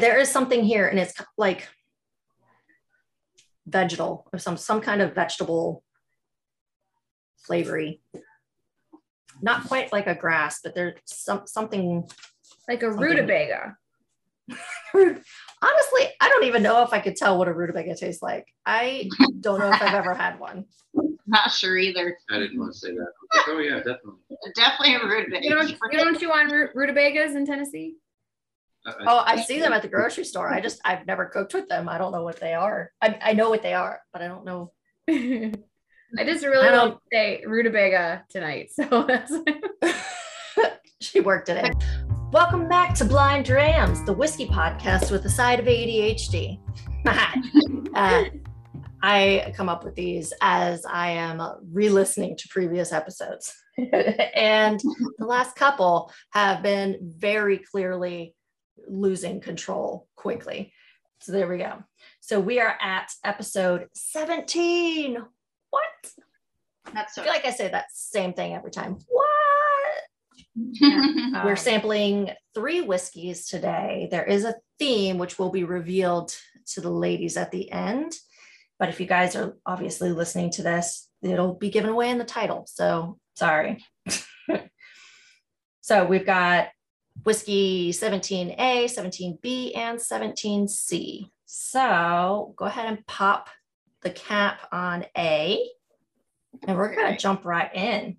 there is something here, and it's like vegetal or some some kind of vegetable flavory. Not quite like a grass, but there's some something like a Something- rutabaga. Honestly, I don't even know if I could tell what a rutabaga tastes like. I don't know if I've ever had one. Not sure either. I didn't want to say that. Like, oh yeah, definitely. Definitely a rutabaga. You don't, you don't chew on rutabagas in Tennessee? I- I- Oh, I see them at the grocery store. I just I've never cooked with them. I don't know what they are. I, I know what they are, but I don't know. I just really I don't- want to say rutabaga tonight. So that's she worked it in. Welcome back to Blind Drams, the whiskey podcast with a side of ADHD. uh, I come up with these as I am re-listening to previous episodes, and the last couple have been very clearly losing control quickly. So there we go. So we are at episode 17. What? That's I so. feel like I say that same thing every time. What? Um, We're sampling three whiskeys today. There is a theme which will be revealed to the ladies at the end. But if you guys are obviously listening to this, it'll be given away in the title. So sorry. so we've got whiskey 17A, 17B, and 17C. So go ahead and pop the cap on A. And we're going to jump right in.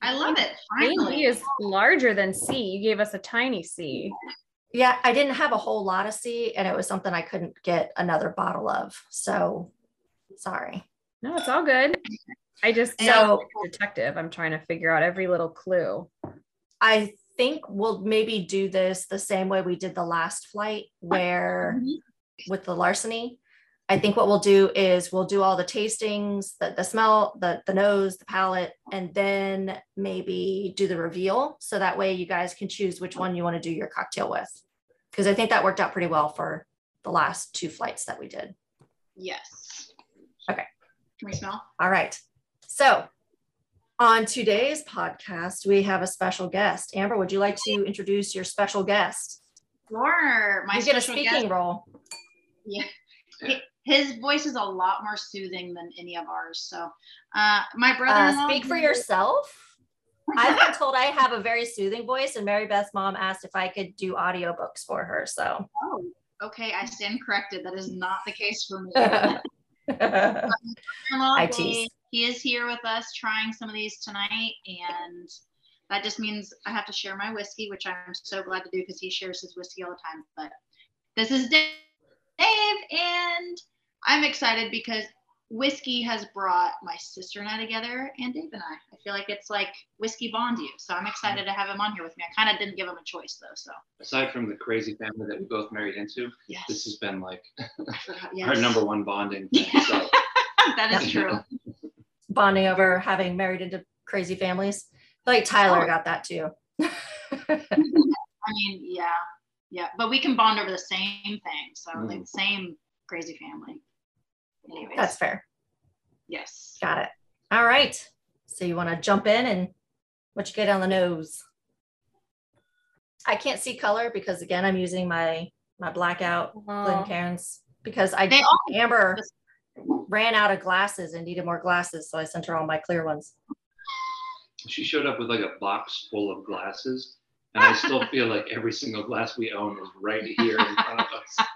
I love it. B Finally. is larger than C. You gave us a tiny C. Yeah, I didn't have a whole lot of C, and it was something I couldn't get another bottle of. So sorry. No, it's all good. I just So- so detective. I'm trying to figure out every little clue. I think we'll maybe do this the same way we did the last flight, where Mhm. with the larceny. I think what we'll do is we'll do all the tastings, the, the smell, the, the nose, the palate, and then maybe do the reveal. So that way you guys can choose which one you want to do your cocktail with. Because I think that worked out pretty well for the last two flights that we did. Yes. Okay. Can we smell? All right. So on today's podcast, we have a special guest. Amber, would you like to introduce your special guest? Sure. My you get a speaking guest. role. Yeah. His voice is a lot more soothing than any of ours. So, uh, my brother. Uh, speak for yourself. I've been told I have a very soothing voice, and Mary Beth's mom asked if I could do audiobooks for her. So Oh, okay. I stand corrected. That is not the case for me. I I tease. He is here with us trying some of these tonight, and that just means I have to share my whiskey, which I'm so glad to do because he shares his whiskey all the time. But this is Dave, and I'm excited because whiskey has brought my sister and I together, and Dave and I. I feel like it's like whiskey bond you, so I'm excited to have him on here with me. I kind of didn't give him a choice though, so Aside from the crazy family that we both married into, yes, this has been like Yes. our number one bonding thing. So that is true. Bonding over having married into crazy families. Like Tyler Oh. got that too. I mean, yeah, yeah, but we can bond over the same thing. So like Mhm. same crazy family. Anyways, That's fair. yes. Got it. All right. So you want to jump in and what you get on the nose? I can't see color because again, I'm using my my blackout Oh, Glencairns because I They all Amber ran out of glasses and needed more glasses, so I sent her all my clear ones. she showed up with like a box full of glasses. And I still feel like every single glass we own is right here in front of us.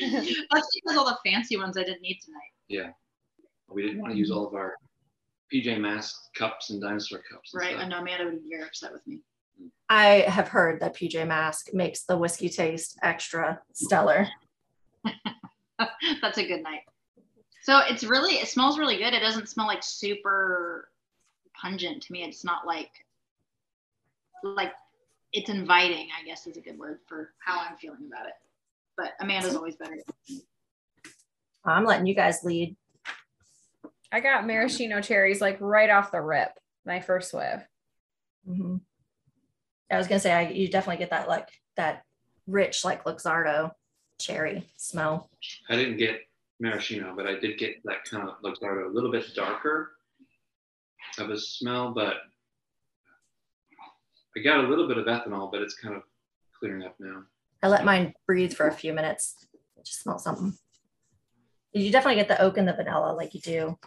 That's because all the fancy ones I didn't need tonight. Yeah. We didn't want to use all of our PJ Masks cups and dinosaur cups. and Right. I stuff. know Amanda would be very upset with me. I have heard that PJ Mask makes the whiskey taste extra stellar. That's a good night. So it's really it smells really good. It doesn't smell like super pungent to me. It's not like like it's inviting, I guess is a good word for how I'm feeling about it. But Amanda's always better. I'm letting you guys lead. I got maraschino cherries like right off the rip. My first whiff. Mhm. I was gonna say I, you definitely get that like that rich like Luxardo cherry smell. I didn't get maraschino, but I did get that kind of Luxardo, a little bit darker of a smell, but I got a little bit of ethanol, but it's kind of clearing up now. I let mine breathe for a few minutes. It just smells something. You definitely get the oak and the vanilla like you do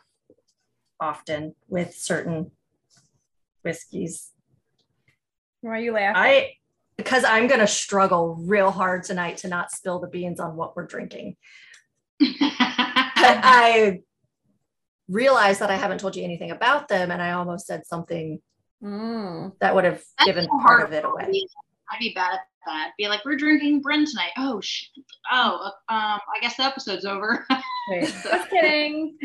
often with certain whiskeys. Why are you laughing? I because I'm gonna struggle real hard tonight to not spill the beans on what we're drinking. I realized that I haven't told you anything about them, and I almost said something Mm. that would have That's given so part of it away. me. I'd be bad at that. Be like, we're drinking Bryn tonight. Oh, sh- oh, um, I guess the episode's over. Just kidding.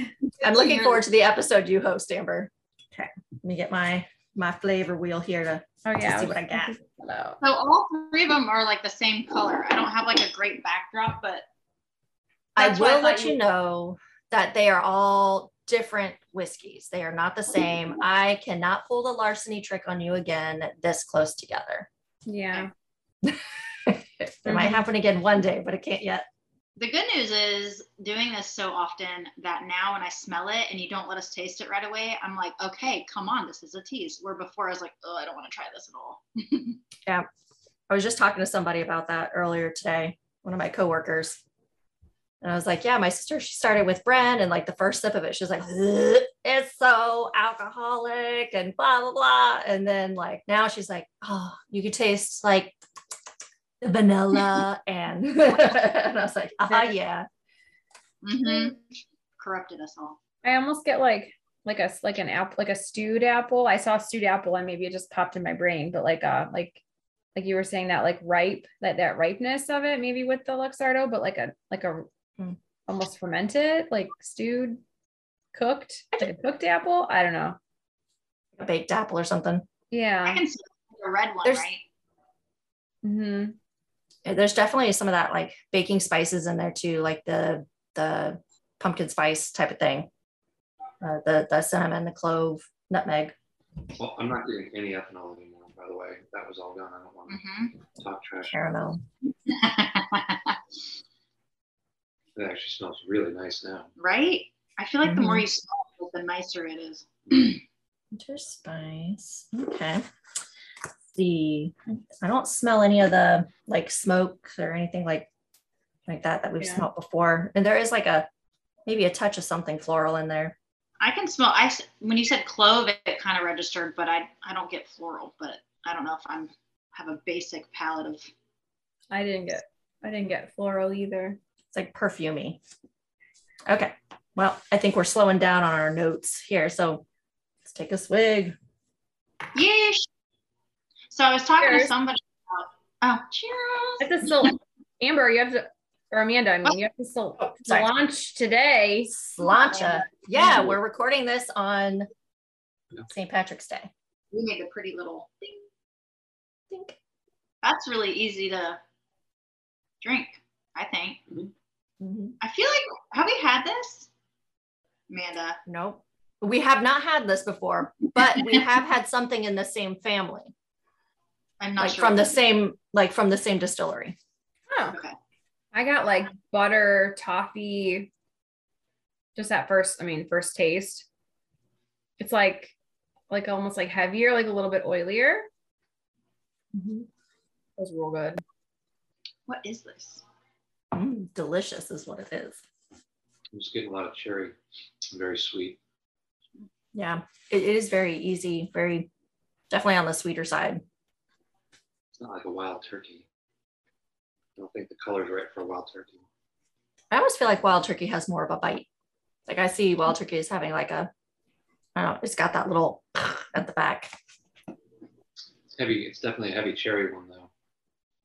I'm looking forward to the episode you host, Amber. Okay, let me get my my flavor wheel here to. Oh yeah. see what I got. Hello. So all three of them are like the same color. I don't have like a great backdrop, but I That's I will let you know that they are all different whiskeys. They are not the same. I cannot pull the larceny trick on you again this close together. Yeah. it might Mhm. happen again one day, but it can't yet. the good news is doing this so often that now when I smell it and you don't let us taste it right away, I'm like, okay, come on, this is a tease. Where before I was like, oh, I don't want to try this at all. Yeah. I was just talking to somebody about that earlier today, one of my coworkers. And I was like, yeah, my sister, she started with Bren and like the first sip of it, she was like, it's so alcoholic and blah, blah, blah. And then like now she's like, oh, you could taste like the vanilla and, and I was like, ah, yeah. Mhm. Corrupted us all. I almost get like like a like an apple like a stewed apple. I saw stewed apple and maybe it just popped in my brain, but like uh like like you were saying that like ripe that that ripeness of it maybe with the Luxardo, but like a like a Mm. almost fermented like stewed cooked like a cooked apple. I don't know. A baked apple or something. I Yeah. can see the red one, There's- right? hmm There's definitely some of that like baking spices in there too, like the the pumpkin spice type of thing. Uh, the the cinnamon, the clove, nutmeg. Well, I'm not getting any ethanol anymore, by the way. That was all gone. I don't want Mhm. to talk trash. caramel. It actually smells really nice now. right? I feel like the more Mhm. you smell it, the nicer it is. Winter spice. Okay. Let's see, I don't smell any of the like smoke or anything like like that that we've Yeah. smelled before. And there is like a maybe a touch of something floral in there. I can smell. I when you said clove, it, it kind of registered, but I I don't get floral. But I don't know if I'm have a basic palette of. I didn't get I didn't get floral either. It's like perfumey. Okay. Well, I think we're slowing down on our notes here. So let's take a swig. Yeesh. So I was talking to somebody about. Oh, cheers! It's a still Amber, you have to or Amanda, I mean you have to still Oh, launch today. Sláinte. Uh, yeah, mm-hmm. we're recording this on St. Patrick's Day. We made a pretty little thing. Think. That's really easy to drink. I think. Mm-hmm. Mhm. I feel like have we had this, Amanda? Nope. We have not had this before, but we have had something in the same family, I'm not like sure. from the what it is. same, like from the same distillery. Oh. Okay. I got like butter, toffee, just at first, I mean, first taste. It's like like almost like heavier, like a little bit oilier. Mm-hmm. It was real good. What is this? Delicious is what it is. I'm just getting a lot of cherry. Very sweet. Yeah, it, it is very easy, very definitely on the sweeter side. It's not like a wild turkey. I don't think the color's right for a wild turkey. I almost feel like wild turkey has more of a bite. Like I see wild turkey as having like a, I don't know, it's got that little at the back. It's heavy. It's definitely a heavy cherry one though.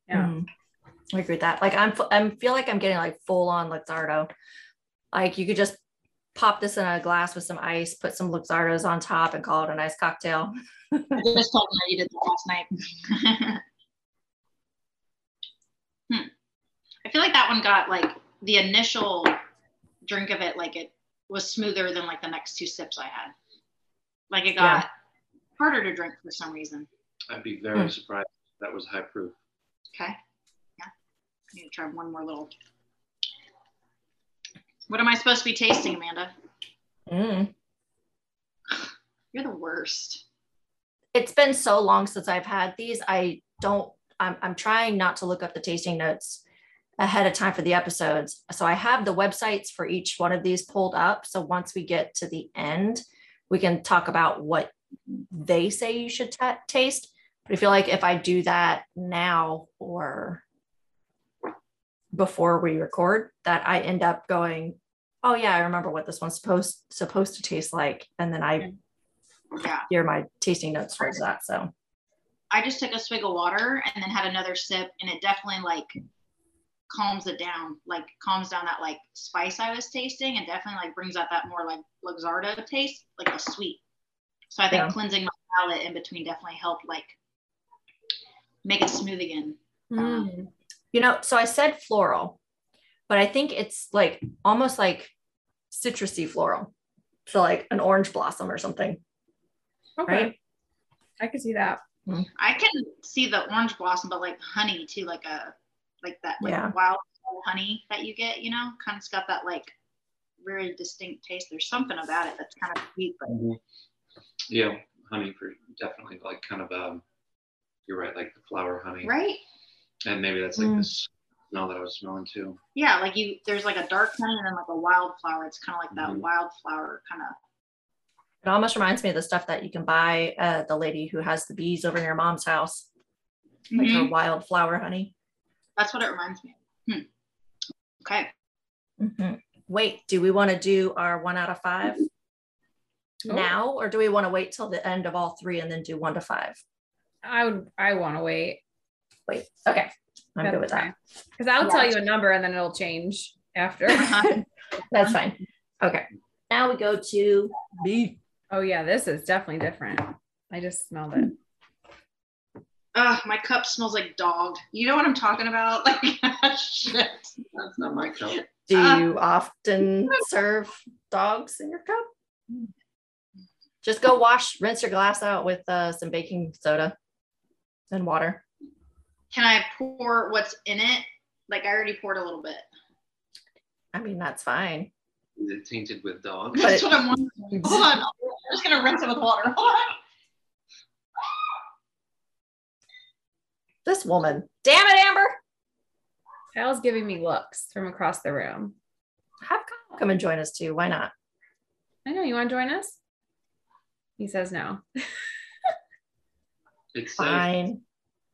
Yeah. Mhm. I agree with that. Like I'm, I'm feel like I'm getting like full on Luxardo. Like you could just pop this in a glass with some ice, put some Luxardos on top, and call it a nice cocktail. I just told her you did that last night. hmm. I feel like that one got like the initial drink of it, like it was smoother than like the next two sips I had. Like it got Yeah. harder to drink for some reason. I'd be very Mm. surprised if that was high proof. Okay. I need to try one more little. What am I supposed to be tasting, Amanda? Mm. You're the worst. It's been so long since I've had these. I don't. I'm, I'm trying not to look up the tasting notes ahead of time for the episodes. So I have the websites for each one of these pulled up. So once we get to the end, we can talk about what they say you should ta taste. But I feel like if I do that now or before we record, that I end up going, oh yeah, I remember what this one's supposed supposed to taste like, and then I Yeah. hear my tasting notes towards that. So I just took a swig of water and then had another sip, and it definitely like calms it down, like calms down that like spice I was tasting, and definitely like brings out that more like Luxardo taste, like a sweet. So I think Yeah. cleansing my palate in between definitely helped like make it smooth again. Mm. You know, so I said floral, but I think it's like almost like citrusy floral. So like an orange blossom or something, Okay. right? I can see that. I can see the orange blossom, but like honey too, like a like that like Yeah. wild honey that you get, you know, kind of got that like very distinct taste. There's something about it that's kind of sweet, but Yeah, honey for definitely like kind of um. You're right, like the flower honey, right? And maybe that's like Mm. this smell that I was smelling too. Yeah, like you there's like a dark honey and then like a wildflower. It's kind of like that Mhm. wildflower kind of It almost reminds me of the stuff that you can buy uh, the lady who has the bees over in your mom's house, like her wildflower honey. that's what it reminds me of. Hmm. Okay. Mhm. Wait, do we want to do our one out of five Oh. now, or do we want to wait till the end of all three and then do one to five? I would. I want to wait. Wait, okay, I'm good with that. Because I'll Yeah. tell you a number and then it'll change after. That's fine. Okay, now we go to B. oh yeah, this is definitely different. I just smelled it. Ugh, my cup smells like dog. You know what I'm talking about? Like shit. That's not my cup. Do Uh, you often serve dogs in your cup? Just go wash, rinse your glass out with uh, some baking soda and water. Can I pour what's in it? Like I already poured a little bit. I mean, that's fine. Is it tainted with dog? But That's what I'm wondering. Hold on. I'm just gonna rinse it with water. Hold on. This woman. Damn it, Amber. Kyle's giving me looks from across the room. Have Kyle come and join us too. Why not? I know you want to join us. He says no. It's Fine.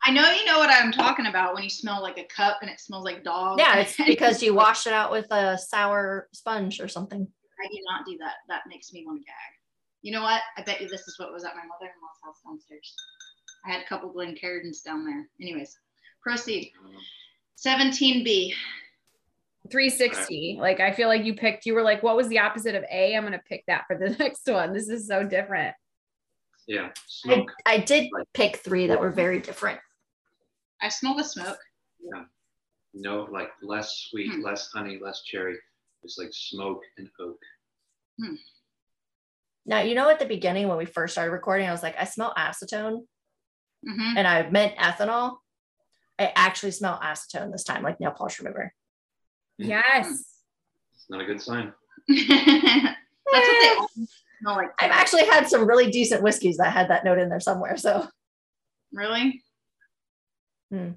I know you know what I'm talking about when you smell like a cup and it smells like dog. Yeah, it's because you washed it out with a sour sponge or something. I do not do that. That makes me want to gag. You know what? I bet you this is what was at my mother-in-law's house downstairs. I had a couple Glencairns down there. Anyways, proceed. 17B. 360. Like I feel like you picked, you were like, what was the opposite of A? I'm gonna pick that for the next one. This is so different. yeah, I. I did pick three that were very different. I smell the smoke. Yeah, no, like less sweet, Hmm. less honey, less cherry. It's like smoke and oak. Now, you know, at the beginning when we first started recording, I was like, I smell acetone hmm and I meant ethanol. I actually smell acetone this time, like nail polish remover. Yes. It's not a good sign. That's what they smell like. I've actually had some really decent whiskeys that had that note in there somewhere. So, all Really?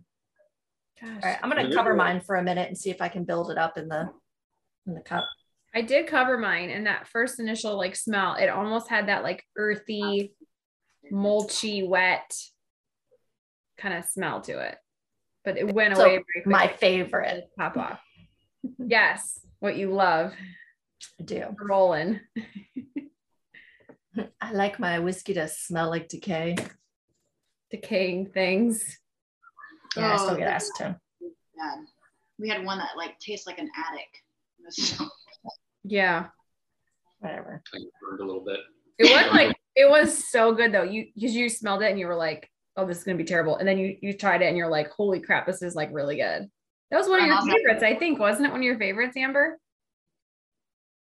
Gosh. right, I'm going to cover mine for a minute and see if I can build it up in the in the cup. I did cover mine and that first initial like smell, it almost had that like earthy, mulchy, wet kind of smell to it. But it went So, away very My favorite, pop off. Yes, what you love. I do. Rolling. I like my whiskey to smell like decay. Decaying things. Yeah, I still Oh, get that's acetone. bad. We had one that like tastes like an attic. It was so- Yeah. Whatever. Like burned a little bit. It was like it was so good though. You because you smelled it and you were like, oh, this is gonna be terrible. And then you you tried it and you're like, holy crap, this is like really good. That was one of I'm your also- favorites, I think, wasn't it? One of your favorites, Amber?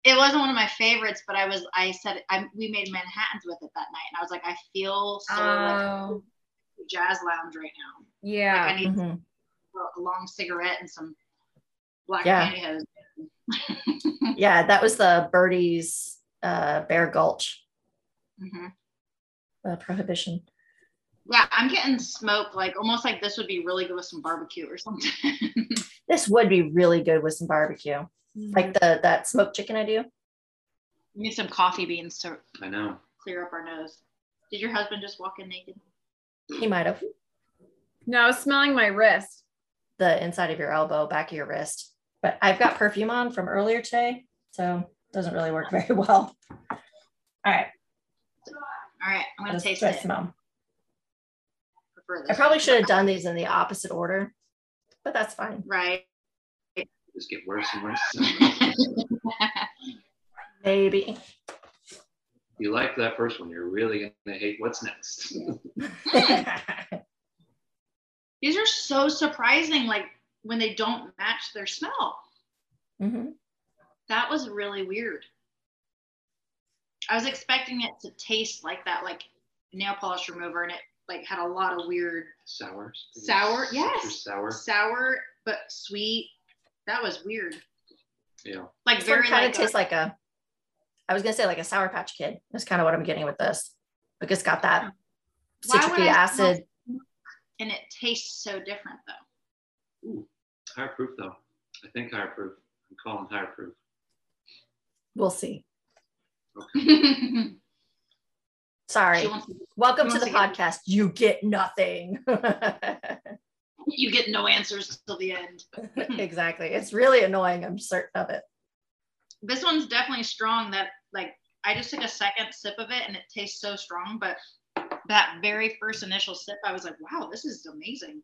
It wasn't one of my favorites, but I was. I said I, we made Manhattan's with it that night, and I was like, I feel so like Oh, jazz lounge right now. Like yeah. I need Mhm. a long cigarette and some black Yeah. pantyhose. Yeah, that was the Birdie's uh, Bear Gulch hmm uh, prohibition. Yeah, I'm getting smoke, like almost like this would be really good with some barbecue or something. This would be really good with some barbecue, like the that smoked chicken I do. we need some coffee beans to I know. clear up our nose. Did your husband just walk in naked? He might have no, I was smelling my wrist. the inside of your elbow, back of your wrist. But I've got perfume on from earlier today, so it doesn't really work very well. All right, All right, I'm gonna let's taste try it. smell. Prefer I probably should have done these in the opposite order, but that's fine. Right. Just get worse and worse. Maybe. You like that first one, you're really gonna hate what's next. These are so surprising, like when they don't match their smell. Mhm. That was really weird. I was expecting it to taste like that, like nail polish remover, and it like had a lot of weird Sour. Sour, Citrus yes. Sour. sour but sweet. That was weird. Yeah. Like This very kind like of a- tastes like a, I was gonna say like a Sour Patch Kid. That's kind of what I'm getting with this. Like it's got that Why citric I smell- acid. And it tastes so different though. Ooh, higher proof though. I think higher proof. I'm calling higher proof. We'll see. Okay. Sorry. to- Welcome to the to get- podcast. You get nothing. you get no answers till the end. exactly. It's really annoying. I'm certain of it. This one's definitely strong. That like I just took a second sip of it and it tastes so strong, but that very first initial sip, I was like, wow, this is amazing.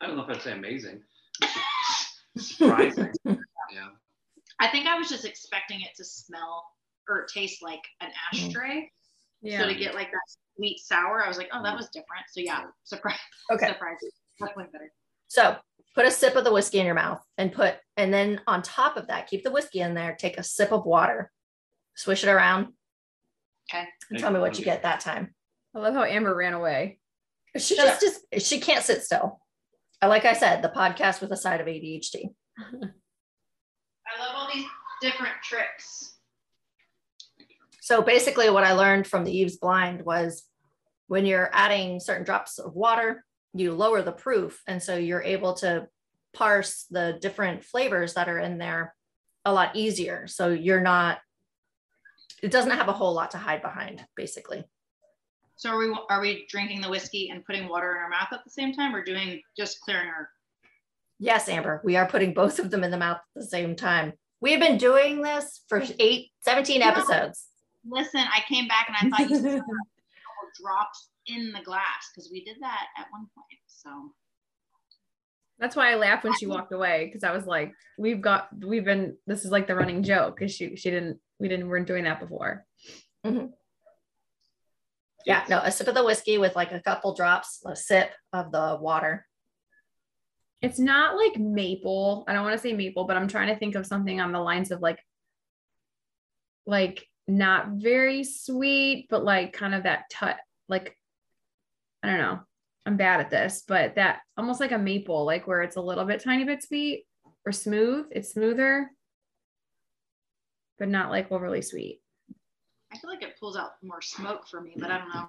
I don't know if I'd say amazing. Surprising. yeah. I think I was just expecting it to smell or taste like an ashtray. Yeah. So to get like that sweet sour, I was like, oh, that was different. So yeah, surprise, Okay. surprise, definitely better. So put a sip of the whiskey in your mouth and put, and then on top of that, keep the whiskey in there. Take a sip of water, swish it around. Okay. And tell me what you get that time. I love how Amber ran away. She Shut just, just she can't sit still. Uh, Like I said, the podcast with a side of ADHD. I love all these different tricks. So basically, what I learned from the Eve's Blind was when you're adding certain drops of water, you lower the proof. And so you're able to parse the different flavors that are in there a lot easier. So you're not, it doesn't have a whole lot to hide behind, basically. So are we are we drinking the whiskey and putting water in our mouth at the same time, or doing just clearing our? Yes, Amber, we are putting both of them in the mouth at the same time. We have been doing this for eight, 17 Yeah. episodes. Listen, I came back and I thought you said drops in the glass because we did that at one point. So That's why I laughed when she walked away because I was like, we've got, we've been, this is like the running joke because she, she didn't, we didn't, weren't doing that before. Mm-hmm. Yeah, no, a sip of the whiskey with like a couple drops, a sip of the water. It's not like maple. I don't want to say maple, but I'm trying to think of something on the lines of like, like not very sweet, but like kind of that tut, like, I don't know. I'm bad at this, but that almost like a maple, like where it's a little bit tiny bit sweet or smooth. It's smoother, but not like overly sweet. I feel like it pulls out more smoke for me, but I don't know.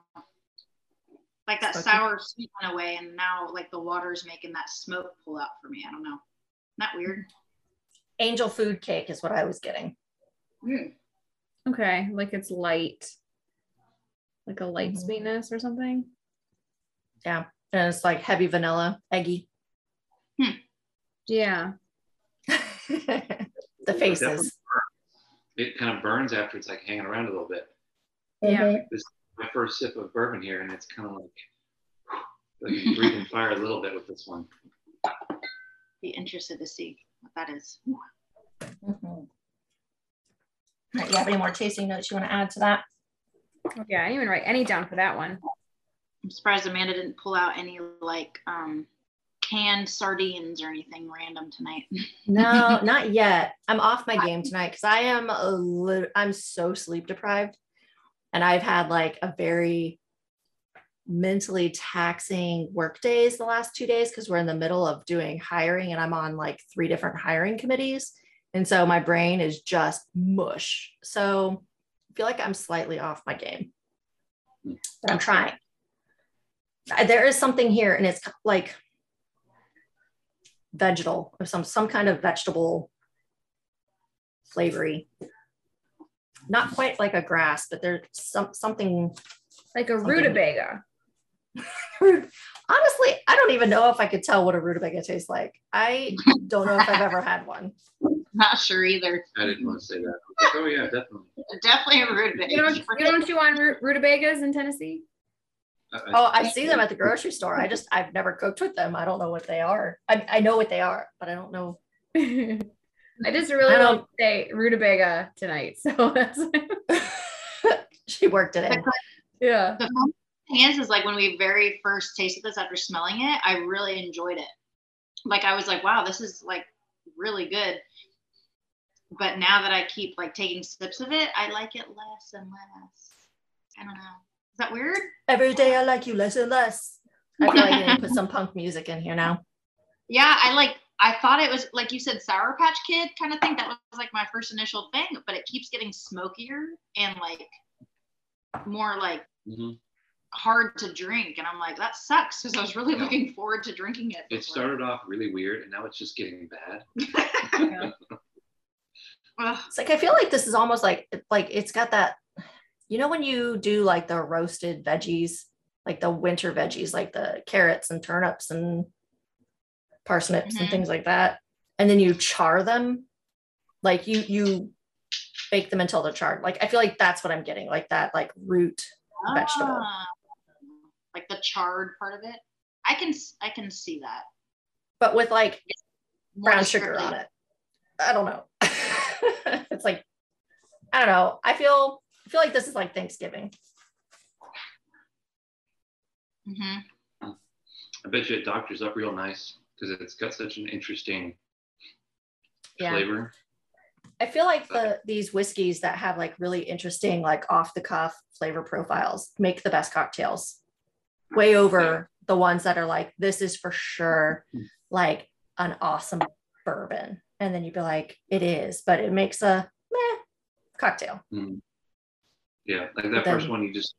Like that Smoky. sour sweet went away, and now like the water's making that smoke pull out for me. I don't know. Not weird. Angel food cake is what I was getting. Mm. Okay, like it's light, like a light Mhm. sweetness or something. Yeah. And it's like heavy vanilla, eggy. Yeah. the faces. It kind of burns after it's like hanging around a little bit. Yeah. This is my first sip of bourbon here, and it's kind of like, like you're breathing fire a little bit with this one. Be interested to see what that is. Mhm. All right, you have any more tasting notes you want to add to that? Yeah, I didn't even write any down for that one. I'm surprised Amanda didn't pull out any like um canned sardines or anything random tonight. No, not yet. I'm off my game tonight because I am a lit- I'm so sleep deprived, and I've had like a very mentally taxing work days the last two days because we're in the middle of doing hiring and I'm on like three different hiring committees, and so my brain is just mush. So I feel like I'm slightly off my game, but I'm trying. I- there is something here, and it's like vegetal or some some kind of vegetable flavory. Not quite like a grass, but there's some something. Like a Something- rutabaga. Honestly, I don't even know if I could tell what a rutabaga tastes like. I don't know if I've ever had one. Not sure either. I didn't want to say that. Like, oh yeah, definitely. Definitely a rutabaga You don't, you don't chew on rutabagas in Tennessee? I- I- Oh, I see them at the grocery store. I just I've never cooked with them. I don't know what they are. I, I know what they are, but I don't know. I just really I want don't- to say rutabaga tonight. So that's she worked it in. yeah. The fun thing is, is like when we very first tasted this after smelling it, I really enjoyed it. Like I was like, wow, this is like really good. But now that I keep like taking sips of it, I like it less and less. I don't know. Is that weird? Every day I like you less and less. I feel like I need to put some punk music in here now. Yeah, I like. I thought it was like you said, Sour Patch Kid kind of thing. That was like my first initial thing, but it keeps getting smokier and like more like Mhm. hard to drink. And I'm like, that sucks because I was really Yeah. looking forward to drinking it. It started off really weird, and now it's just getting bad. Ugh. It's like I feel like this is almost like like it's got that, you know, when you do like the roasted veggies, like the winter veggies, like the carrots and turnips and parsnips and Mhm. things like that, and then you char them, like you you bake them until they're charred. Like I feel like that's what I'm getting, like that like root. Vegetable. Ah. like the charred part of it. I can I can see that. but with like brown sugar on it. I don't know. it's like I don't know. I feel I feel like this is like Thanksgiving. Mhm. I bet you it doctors up real nice because it's got such an interesting Yeah. flavor. I feel like the these whiskeys that have like really interesting like off the cuff flavor profiles make the best cocktails. Way over the ones that are like this is for sure like an awesome bourbon. And then you'd be like it is, but it makes a meh cocktail. Mm. Yeah, like that But first one, you just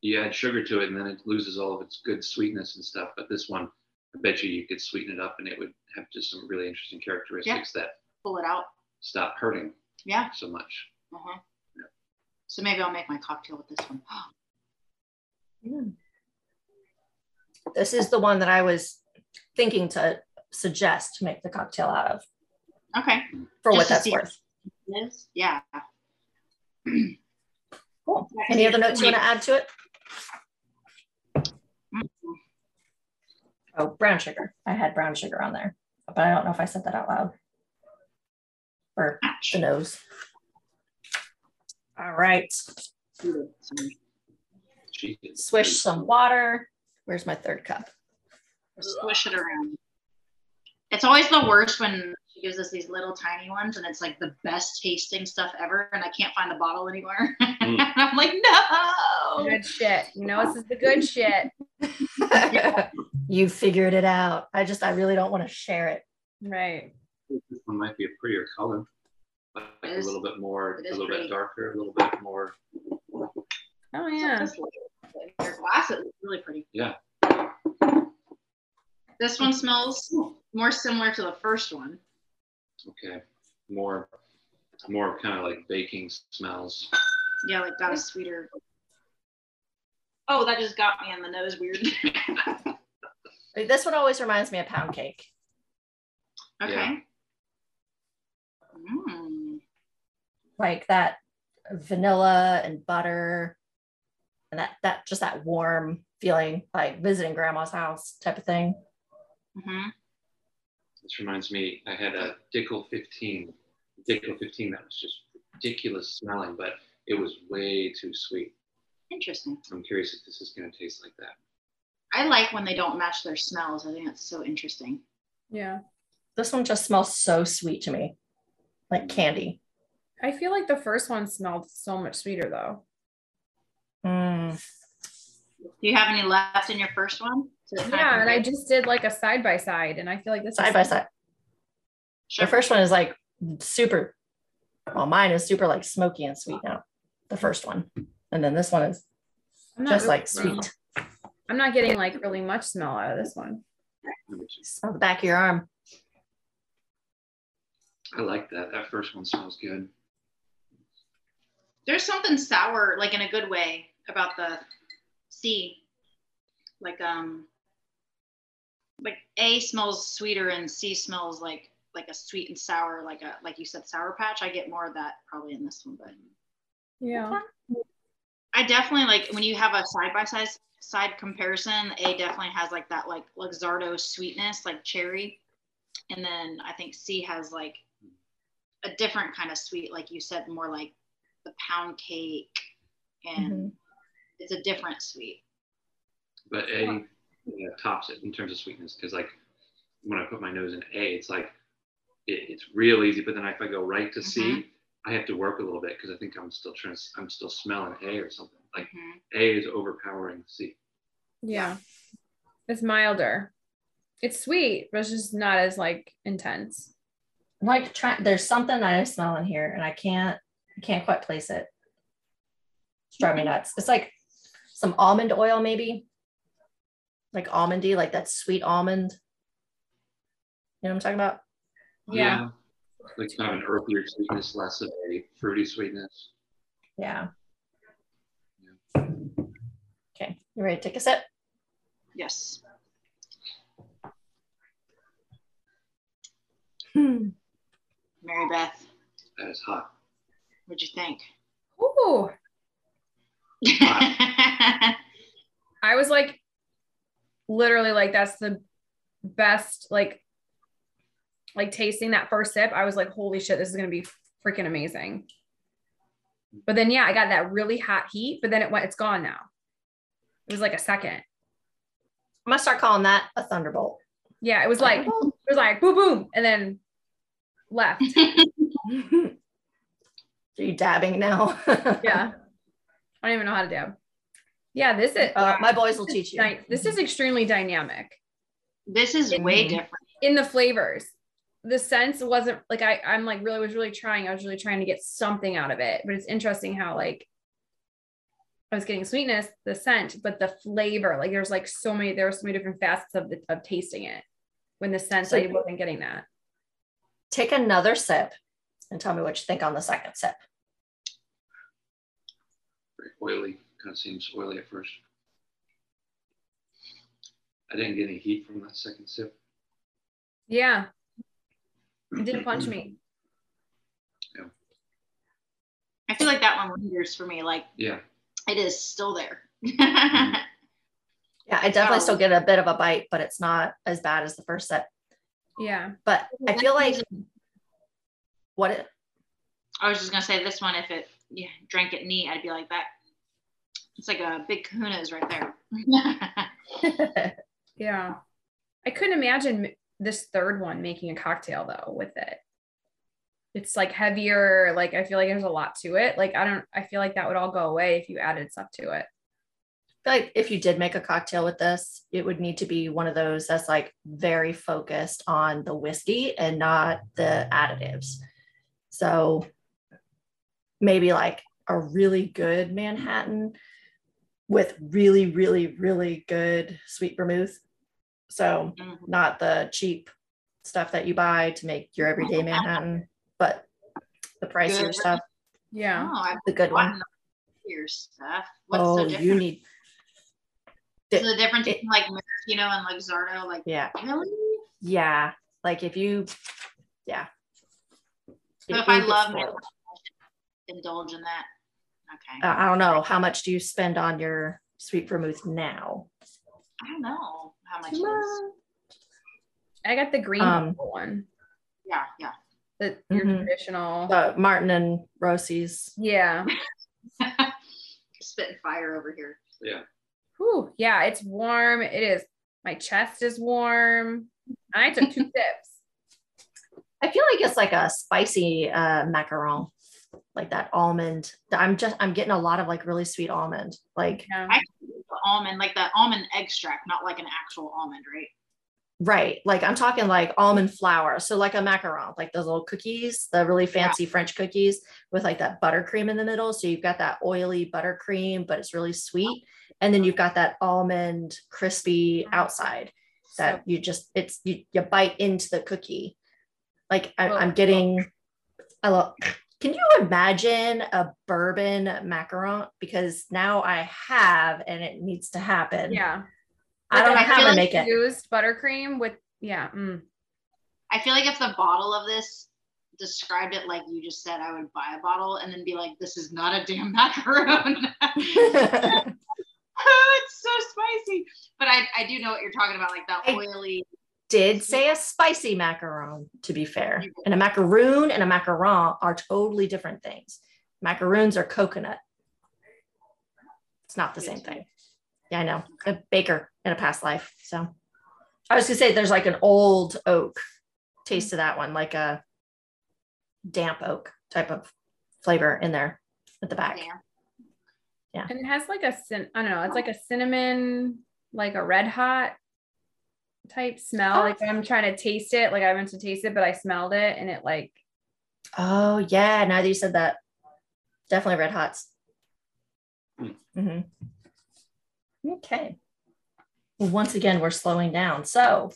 you add sugar to it, and then it loses all of its good sweetness and stuff. But this one, I bet you you could sweeten it up, and it would have just some really interesting characteristics that Pull it out. stop hurting Yeah. so much. Uh-huh. So maybe I'll make my cocktail with this one. Mm. This is the one that I was thinking to suggest to make the cocktail out of Okay. for Just what that's worth. It is? Yeah. Cool. Any other notes you want to add to it? Oh, brown sugar. I had brown sugar on there, but I don't know if I said that out loud. Or the nose. All right. Swish some water. Where's my third cup? Swish it around. It's always the worst when she gives us these little tiny ones and it's like the best tasting stuff ever and I can't find the bottle anymore. Mm. and I'm like, no. Good shit. You know, this is the good shit. you figured it out. I just, I really don't want to share it. Right. This one might be a prettier color, like It a little bit more, a little pretty. bit darker, a little bit more. Oh yeah. This Your glass is really pretty. Yeah. This one smells more similar to the first one. Okay, more, more kind of like baking smells. Yeah, like got a sweeter. Oh, that just got me in the nose weird. This one always reminds me of pound cake. okay. Yeah. Mm. like that vanilla and butter and that that just that warm feeling like visiting grandma's house type of thing hmm This reminds me, I had a Dickel 15, Dickel 15 that was just ridiculous smelling, but it was way too sweet. Interesting. I'm curious if this is going to taste like that. I like when they don't match their smells. I think that's so interesting. Yeah. this one just smells so sweet to me like candy I feel like the first one smelled so much sweeter though. Mm. Do you have any left in your first one? To kind Yeah, and I just did like a side by side, and I feel like this side by side Sure. the first one is like super well mine is super like smoky and sweet now the first one and then this one is just really like sure. sweet I'm not getting like really much smell out of this one. Number two. Smell the back of your arm. I like that. That first one smells good. There's something sour, like in a good way, about the sea. Like um, like A smells sweeter and C smells like like a sweet and sour, like a like you said, sour patch. I get more of that probably in this one, but Yeah. I definitely like when you have a side by side side comparison. A definitely has like that like Luxardo sweetness, like cherry, and then I think C has like a different kind of sweet, like you said, more like the pound cake, and mm-hmm. it's a different sweet. But A yeah, tops it in terms of sweetness because like when I put my nose in A, it's like it, it's real easy. But then if I go right to C, I have to work a little bit because I think I'm still trying. I'm still smelling A or something. Like Mhm. A is overpowering C. Yeah. It's milder. It's sweet, but it's just not as like intense. I'm like trying there's something that I smell in here and I can't I can't quite place it. It's driving me nuts. It's like some almond oil, maybe. Like almondy, like that sweet almond. You know what I'm talking about? Yeah. Like kind of an earthier sweetness, less of a fruity sweetness. Yeah. Okay, you ready to take a sip? Yes. Hmm. Mary Beth, That is hot. what'd you think? Ooh. I was like literally like that's the best like like tasting that first sip. I was like, holy shit, this is gonna be freaking amazing. But then yeah, I got that really hot heat, but then it went, it's gone now. It was like a second. I'm gonna start calling that a thunderbolt. Yeah, it was like it was like boom boom and then left. Are you dabbing now? Yeah. I don't even know how to dab. Yeah, this is Uh, my boys will teach you. This is extremely dynamic. this is way Mhm. different. in the flavors the sense wasn't like I, i'm like really was really trying i was really trying to get something out of it but it's interesting how like i was getting sweetness the scent but the flavor like there's like so many there were so many different facets of the, of tasting it when the sense So- i wasn't getting that Take another sip and tell me what you think on the second sip. Very oily. Kind of seems oily at first. I didn't get any heat from that second sip. yeah it didn't punch me Yeah. I feel like that one lingers for me. Like Yeah. it is still there. Mm-hmm. Yeah, I definitely still get a bit of a bite, but it's not as bad as the first sip. yeah But I feel like what it I was just gonna say this one. If it yeah drank it neat, I'd be like that. It's like a big Kahuna's right there. yeah i couldn't imagine this third one making a cocktail though with it it's like heavier like i feel like there's a lot to it like i don't i feel like that would all go away if you added stuff to it feel like if you did make a cocktail with this, it would need to be one of those that's like very focused on the whiskey and not the additives. So maybe like a really good Manhattan with really, really, really good sweet vermouth. So Mhm. not the cheap stuff that you buy to make your everyday Manhattan, but the pricier Good. stuff, yeah Oh, the good one. your stuff. What's Oh, so you different? need, So the difference it- between like maraschino and like Zardo, like yeah. really? Yeah, like if you, yeah. So It- if I love spoiled. maraschino, I should indulge in that. Okay. Uh, I don't know how much do you spend on your sweet vermouth now? I don't know how much Too it is. i got the green Um, one Yeah, yeah. the your Mhm. traditional The Martini and Rossi's. yeah Spitting fire over here. Yeah. Whew, yeah it's warm it is my chest is warm i took two sips I feel like it's like a spicy uh, macaron, like that almond. I'm just I'm getting a lot of like really sweet almond. Like yeah. Almond, like that almond extract, not like an actual almond, right? right, like I'm talking like almond flour. So like a macaron, like those little cookies, the really fancy French cookies with like that buttercream in the middle. So you've got that oily buttercream, but it's really sweet. and then you've got that almond crispy outside that So- you just it's you, you bite into the cookie. Like I, I'm getting, I love. Can you imagine a bourbon macaron? Because now I have, and it needs to happen. Yeah. I don't know how to make it. Used buttercream with yeah. Mm. I feel like if the bottle of this described it like you just said, I would buy a bottle and then be like, this is not a damn macaron. oh, it's so spicy. But I, I do know what you're talking about, like that oily. Did say a spicy macaron, to be fair. And a macaroon and a macaron are totally different things. Macaroons are coconut. It's not the same thing. Yeah, I know. A baker in a past life. So I was gonna say there's like an old oak taste to that one, like a damp oak type of flavor in there at the back. Yeah, And it has like a I don't know, it's like a cinnamon, like a red hot type smell. Oh. Like I'm trying to taste it. Like I went to taste it, but I smelled it and it like Oh yeah, now that you said that, definitely red hots. Mm-hmm. Okay. Well, once again, we're slowing down. So,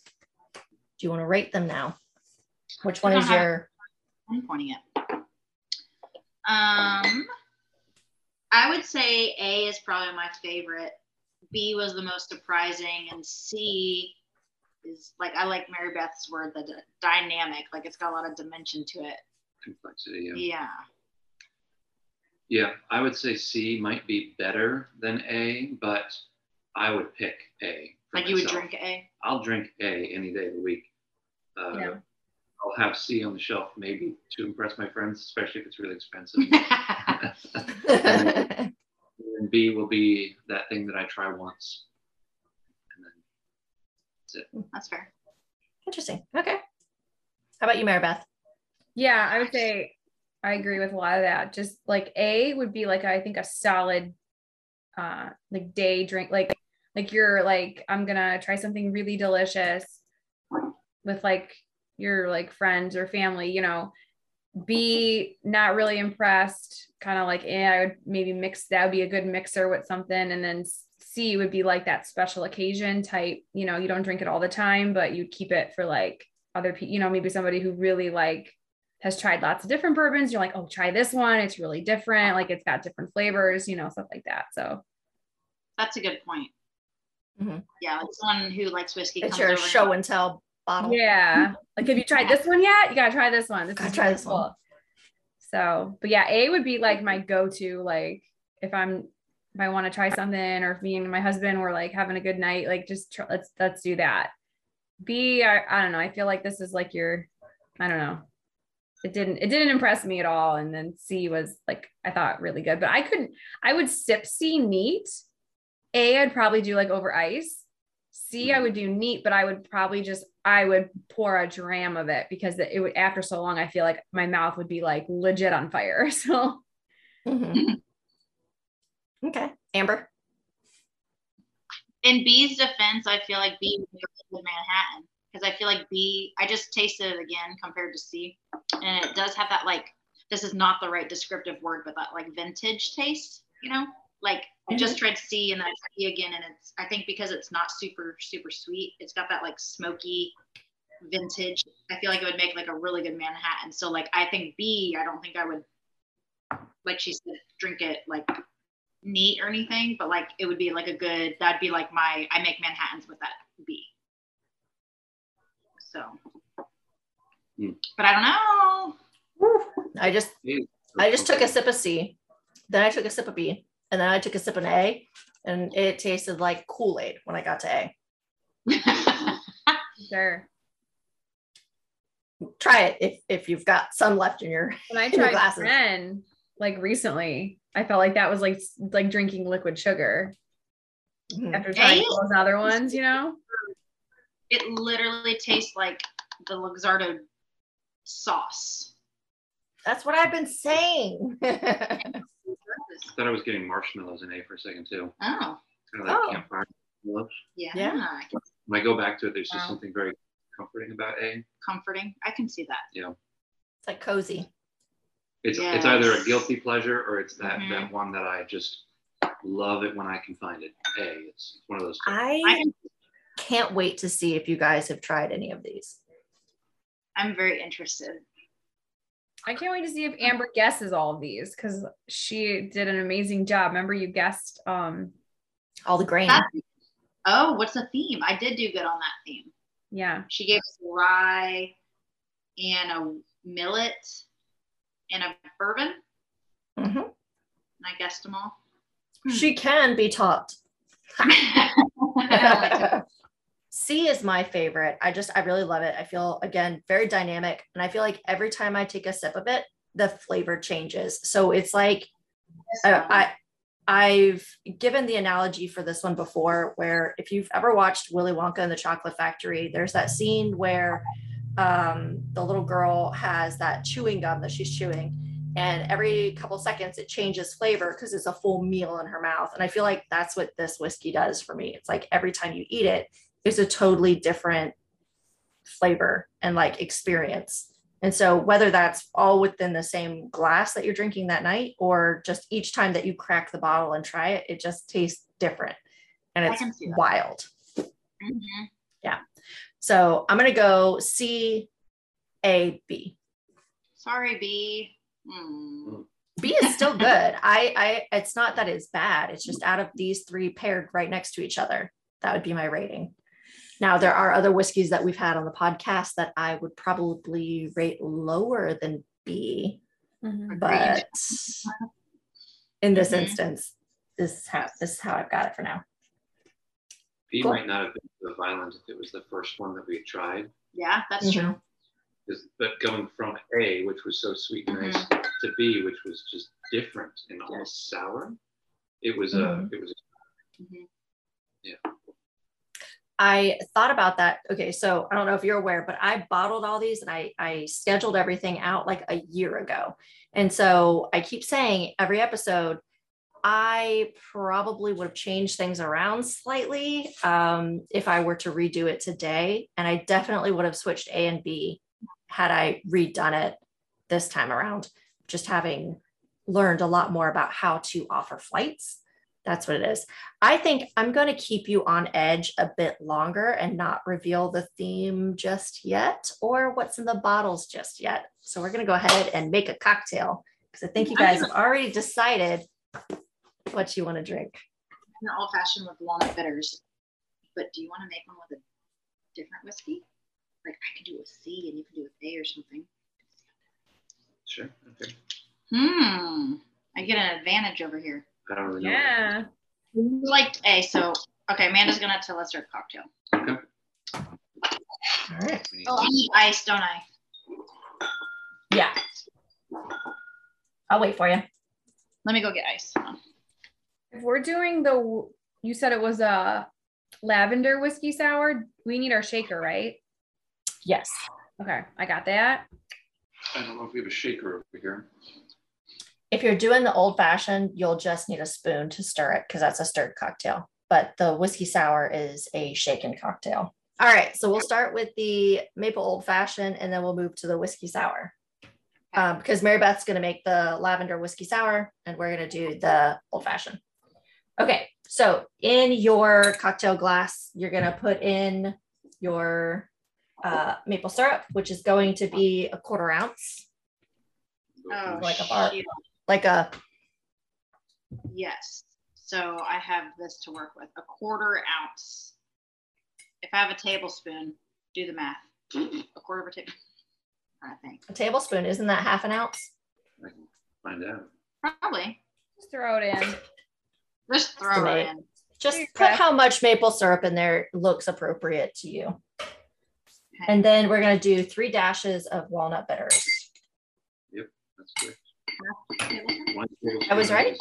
do you want to rate them now? Which one is your? I'm pointing it. Um, I would say A is probably my favorite. B was the most surprising, and C is like I like Mary Beth's word, the d- dynamic. Like it's got a lot of dimension to it. Complexity. Yeah. Yeah. Yeah, I would say C might be better than A, but I would pick A. Like you would drink A. I'll drink A any day of the week. Uh, Yeah. I'll have C on the shelf maybe to impress my friends, especially if it's really expensive. and B will be that thing that I try once. And that's fair. Interesting. Okay. How about you, Mary Beth? yeah, I would say I agree with a lot of that. Just like A would be like I think a solid uh like day drink like like you're like I'm gonna try something really delicious with like your like friends or family, you know. B not really impressed, kind of like eh, I would maybe mix that would be a good mixer with something, and then C would be like that special occasion type. You know, you don't drink it all the time, but you keep it for like other people. You know, maybe somebody who really like has tried lots of different bourbons. You're like, oh, try this one. It's really different. Like it's got different flavors. You know, stuff like that. So That's a good point. Mhm. Yeah, like someone who likes whiskey. It's your show and tell bottle. yeah, like have you tried this one yet? You gotta try this one. This Gotta is try really this one. So, but yeah, A would be like my go-to. Like if I'm if I want to try something, or if me and my husband were like having a good night, like just tr- let's let's do that. B, I, I don't know. I feel like this is like your, I don't know. It didn't it didn't impress me at all. And then C was like I thought really good, but I couldn't. I would sip C neat. A, I'd probably do like over ice. C, I would do neat, but I would probably just I would pour a dram of it because it would after so long I feel like my mouth would be like legit on fire. So Mhm. Okay. Amber. in B's defense, I feel like B with Manhattan because I feel like B. I just tasted it again compared to C, and it does have that like this is not the right descriptive word, but that like vintage taste. You know, like I just mm-hmm. tried C and then I tried B again, and it's I think because it's not super super sweet, it's got that like smoky vintage. I feel like it would make like a really good Manhattan. So like I think B. I don't think I would like she said drink it like neat or anything, but like it would be like a good that'd be like my I make Manhattans with that B. So Hmm. but I don't know. I just I just took a sip of C, then I took a sip of B, and then I took a sip of A, and it tasted like Kool Aid when I got to A. sure. Try it if if you've got some left in your. When I In the tried glasses. Ren, like recently, I felt like that was like like drinking liquid sugar Mhm. after trying Hey. those other ones, you know? it literally tastes like the Luxardo sauce. That's what I've been saying. I thought I was getting marshmallows in A for a second too. Oh, Kind of like Oh. campfire marshmallows. yeah. Yeah. When I go back to it, there's just Wow. something very comforting about A. Comforting. I can see that. You know, it's like cozy. It's it's either a guilty pleasure or it's that Mhm. that one that I just love it when I can find it. A, it's one of those. two. I I can, can't wait to see if you guys have tried any of these. I'm very interested. I can't wait to see if Amber guesses all of these because she did an amazing job. Remember, you guessed um All the grain. That- oh, what's the theme? I did do good on that theme. yeah. She gave us rye and a millet and a bourbon, Mhm. and I guessed them all. She can be taught. C is my favorite. I just, I really love it. I feel, again, very dynamic. And I feel like every time I take a sip of it, the flavor changes. So it's like, uh, I, I've given the analogy for this one before, where if you've ever watched Willy Wonka and the Chocolate Factory, there's that scene where um, the little girl has that chewing gum that she's chewing, and every couple seconds it changes flavor because it's a full meal in her mouth. And I feel like that's what this whiskey does for me. It's like every time you eat it, it's a totally different flavor and like experience. And so, whether that's all within the same glass that you're drinking that night, or just each time that you crack the bottle and try it, it just tastes different and it's can see that. So, I'm going to go C, A, B. Sorry, B. Hmm. B is still good. I, I, it's not that it's bad. It's just out of these three paired right next to each other, that would be my rating. Now, there are other whiskeys that we've had on the podcast that I would probably rate lower than B, Mhm. but in this Mhm. instance, this is how this is how I've got it for now. B Cool. might not have been so violent if it was the first one that we had tried. Yeah, that's Mhm. true. 'Cause- But going from A, which was so sweet and nice, to B, which was just different and almost sour, it was a, Mhm. it was Mhm. I thought about that. Okay, so I don't know if you're aware, but I bottled all these and I I scheduled everything out like a year ago. And so I keep saying every episode, I probably would have changed things around slightly um, if I were to redo it today. And I definitely would have switched A and B had I redone it this time around, just having learned a lot more about how to offer flights. That's what it is. I think I'm going to keep you on edge a bit longer and not reveal the theme just yet or what's in the bottles just yet. So we're going to go ahead and make a cocktail because I think you guys have already decided what you want to drink. An old fashioned with walnut bitters. But do you want to make one with a different whiskey? Like I could do it with C and you can do it with A or something. sure. Okay. Hmm. I get an advantage over here. I don't really know. Yeah. You liked A, so okay, Amanda's gonna tell us her cocktail. Okay. All right. Oh, I need ice, don't I? Yeah. I'll wait for you. Let me go get ice. Hold on. If we're doing the, you said it was a lavender whiskey sour. We need our shaker, right? Yes. Okay, I got that. I don't know if we have a shaker over here. If you're doing the old fashioned, you'll just need a spoon to stir it because that's a stirred cocktail. But the whiskey sour is a shaken cocktail. All right. So we'll start with the maple old fashioned and then we'll move to the whiskey sour. Um, because Mary Beth's going to make the lavender whiskey sour and we're going to do the old fashioned. Okay. So in your cocktail glass, you're going to put in your uh, maple syrup, which is going to be a quarter ounce, Oh, Like a bar. shoot. like a Yes. So I have this to work with. A quarter ounce. If I have a tablespoon, do the math. A quarter of a table. I think. a tablespoon. Isn't that half an ounce? I can find out. Probably. Just throw it in. Just throw it in. Just put how much maple syrup in there looks appropriate to you. Okay. And then we're going to do three dashes of walnut bitters. Yep, that's good. Tablespoon? I was right?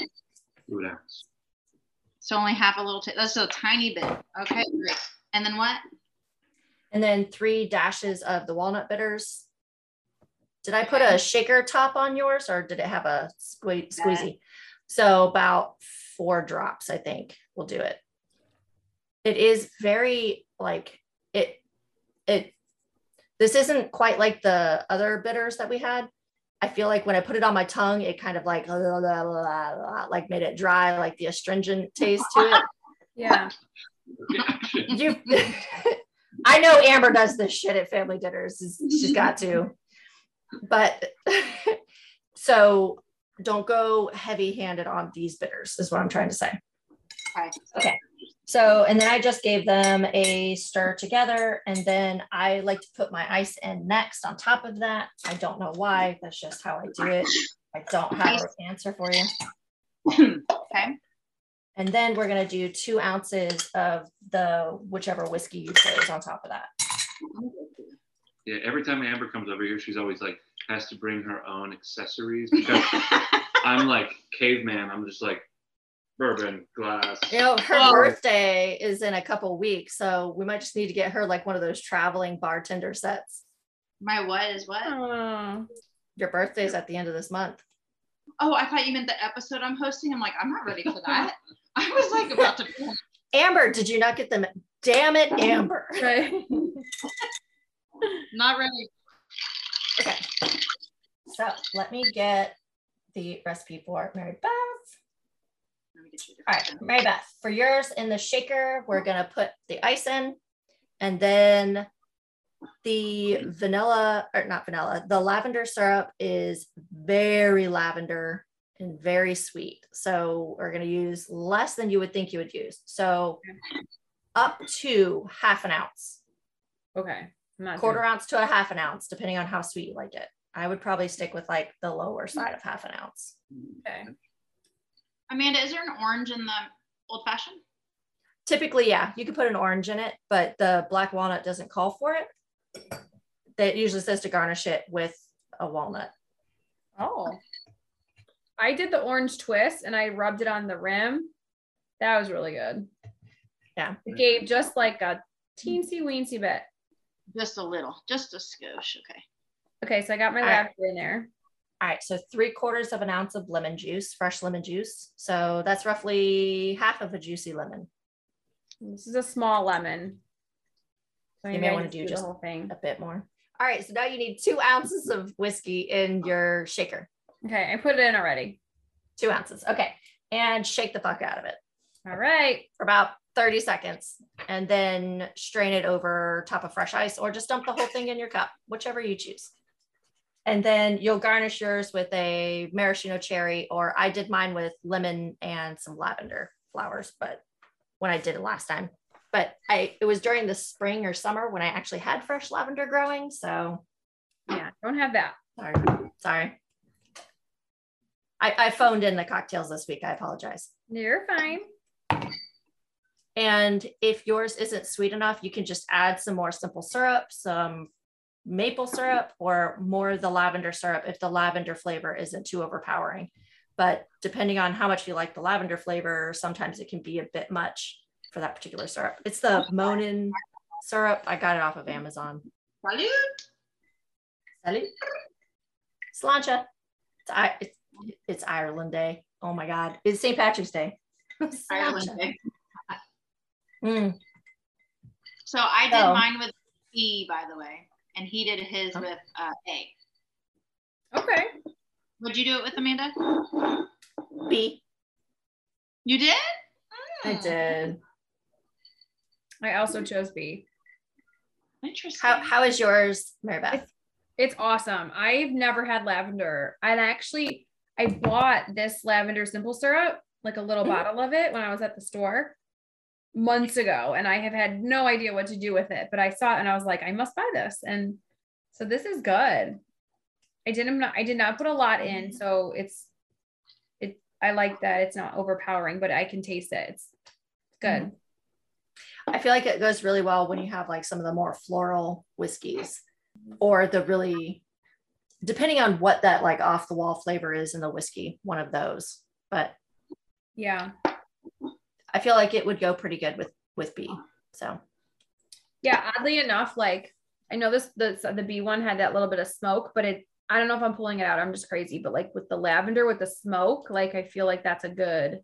Two ounce. So only half a little. Ta- that's a tiny bit. Okay, great. And then what? And then three dashes of the walnut bitters. Did I put a shaker top on yours or did it have a sque- squeezy? So about four drops, I think will do it. It is very like it, it, this isn't quite like the other bitters that we had. I feel like when I put it on my tongue, it kind of like like made it dry, like the astringent taste to it. Yeah. You, I know Amber does this shit at family dinners. She's got to, but so don't go heavy handed on these bitters, is what I'm trying to say. Okay. Okay. So, and then I just gave them a stir together. And then I like to put my ice in next on top of that. I don't know why. That's just how I do it. I don't have an answer for you. okay. And then we're going to do two ounces of the whichever whiskey you chose on top of that. Yeah, every time Amber comes over here, she's always like has to bring her own accessories because I'm like caveman. I'm just like bourbon glass. You know, her Oh. birthday is in a couple weeks. So we might just need to get her like one of those traveling bartender sets. My what is what? Oh, Your birthday's at the end of this month. Oh, I thought you meant the episode I'm hosting. I'm like, I'm not ready for that. I was like about to. Amber, did you not get them? Damn it, Amber. right. Not ready. Okay. So let me get the recipe for Mary Beth. Let me get you a All Mary Beth, for yours in the shaker, we're gonna put the ice in and then the vanilla, or not vanilla, the lavender syrup is very lavender and very sweet. So we're gonna use less than you would think you would use. So up to half an ounce, Okay. Quarter doing- ounce to a half an ounce, depending on how sweet you like it. I would probably stick with like the lower side of half an ounce. Okay. Amanda, is there an orange in the old fashioned? Typically, yeah, you could put an orange in it, but the black walnut doesn't call for it. That usually says to garnish it with a walnut. Oh. I did the orange twist and I rubbed it on the rim. That was really good. Yeah. It gave just like a teensy weensy bit. Just a little, just a skosh. Okay. Okay, so I got my All right. in there. All right, so three quarters of an ounce of lemon juice, fresh lemon juice. So that's roughly half of a juicy lemon, This is a small lemon. So You may I wanna do do just- the whole thing. a bit more. All right, so now you need two ounces of whiskey in your shaker. Okay, I put it in already. Two ounces. Okay. And shake the fuck out of it All right. for about 30 seconds and then strain it over top of fresh ice or just dump the whole thing in your cup, whichever you choose. And then you'll garnish yours with a maraschino cherry, or I did mine with lemon and some lavender flowers, but when I did it last time. But I it was during the spring or summer when I actually had fresh lavender growing. So Yeah, don't have that. sorry. Sorry. I, I phoned in the cocktails this week. I apologize. You're fine. And if yours isn't sweet enough, you can just add some more simple syrup, some maple syrup, or more the lavender syrup if the lavender flavor isn't too overpowering. But depending on how much you like the lavender flavor, sometimes it can be a bit much for that particular syrup. It's the Monin syrup. I got it off of Amazon. Salud. Salut. Sláinte. It's, I- it's, it's Ireland Day. Oh my God. It's St. Patrick's Day. Ireland Day. Mm. So I did So- mine with E, by the way, and he did his Oh. with uh, A. Okay. Would you do it with Amanda? B. You did? I Hmm. did. I also chose B. Interesting. How how is yours, Mary Beth? It's awesome. I've never had lavender. And actually, I bought this lavender simple syrup, like a little Mhm. bottle of it when I was at the store months ago. And I have had no idea what to do with it. But I saw it and I was like, I must buy this. And so this is good. I didn't I did not put a lot in. So it's it I like that it's not overpowering, but I can taste it. It's good. I feel like it goes really well when you have like some of the more floral whiskeys or the really depending on what that like off the wall flavor is in the whiskey, one of those. But Yeah. I feel like it would go pretty good with with B. So Yeah, oddly enough, like I know this the the B one had that little bit of smoke, but it I don't know if I'm pulling it out. I'm just crazy, but like with the lavender with the smoke, like I feel like that's a good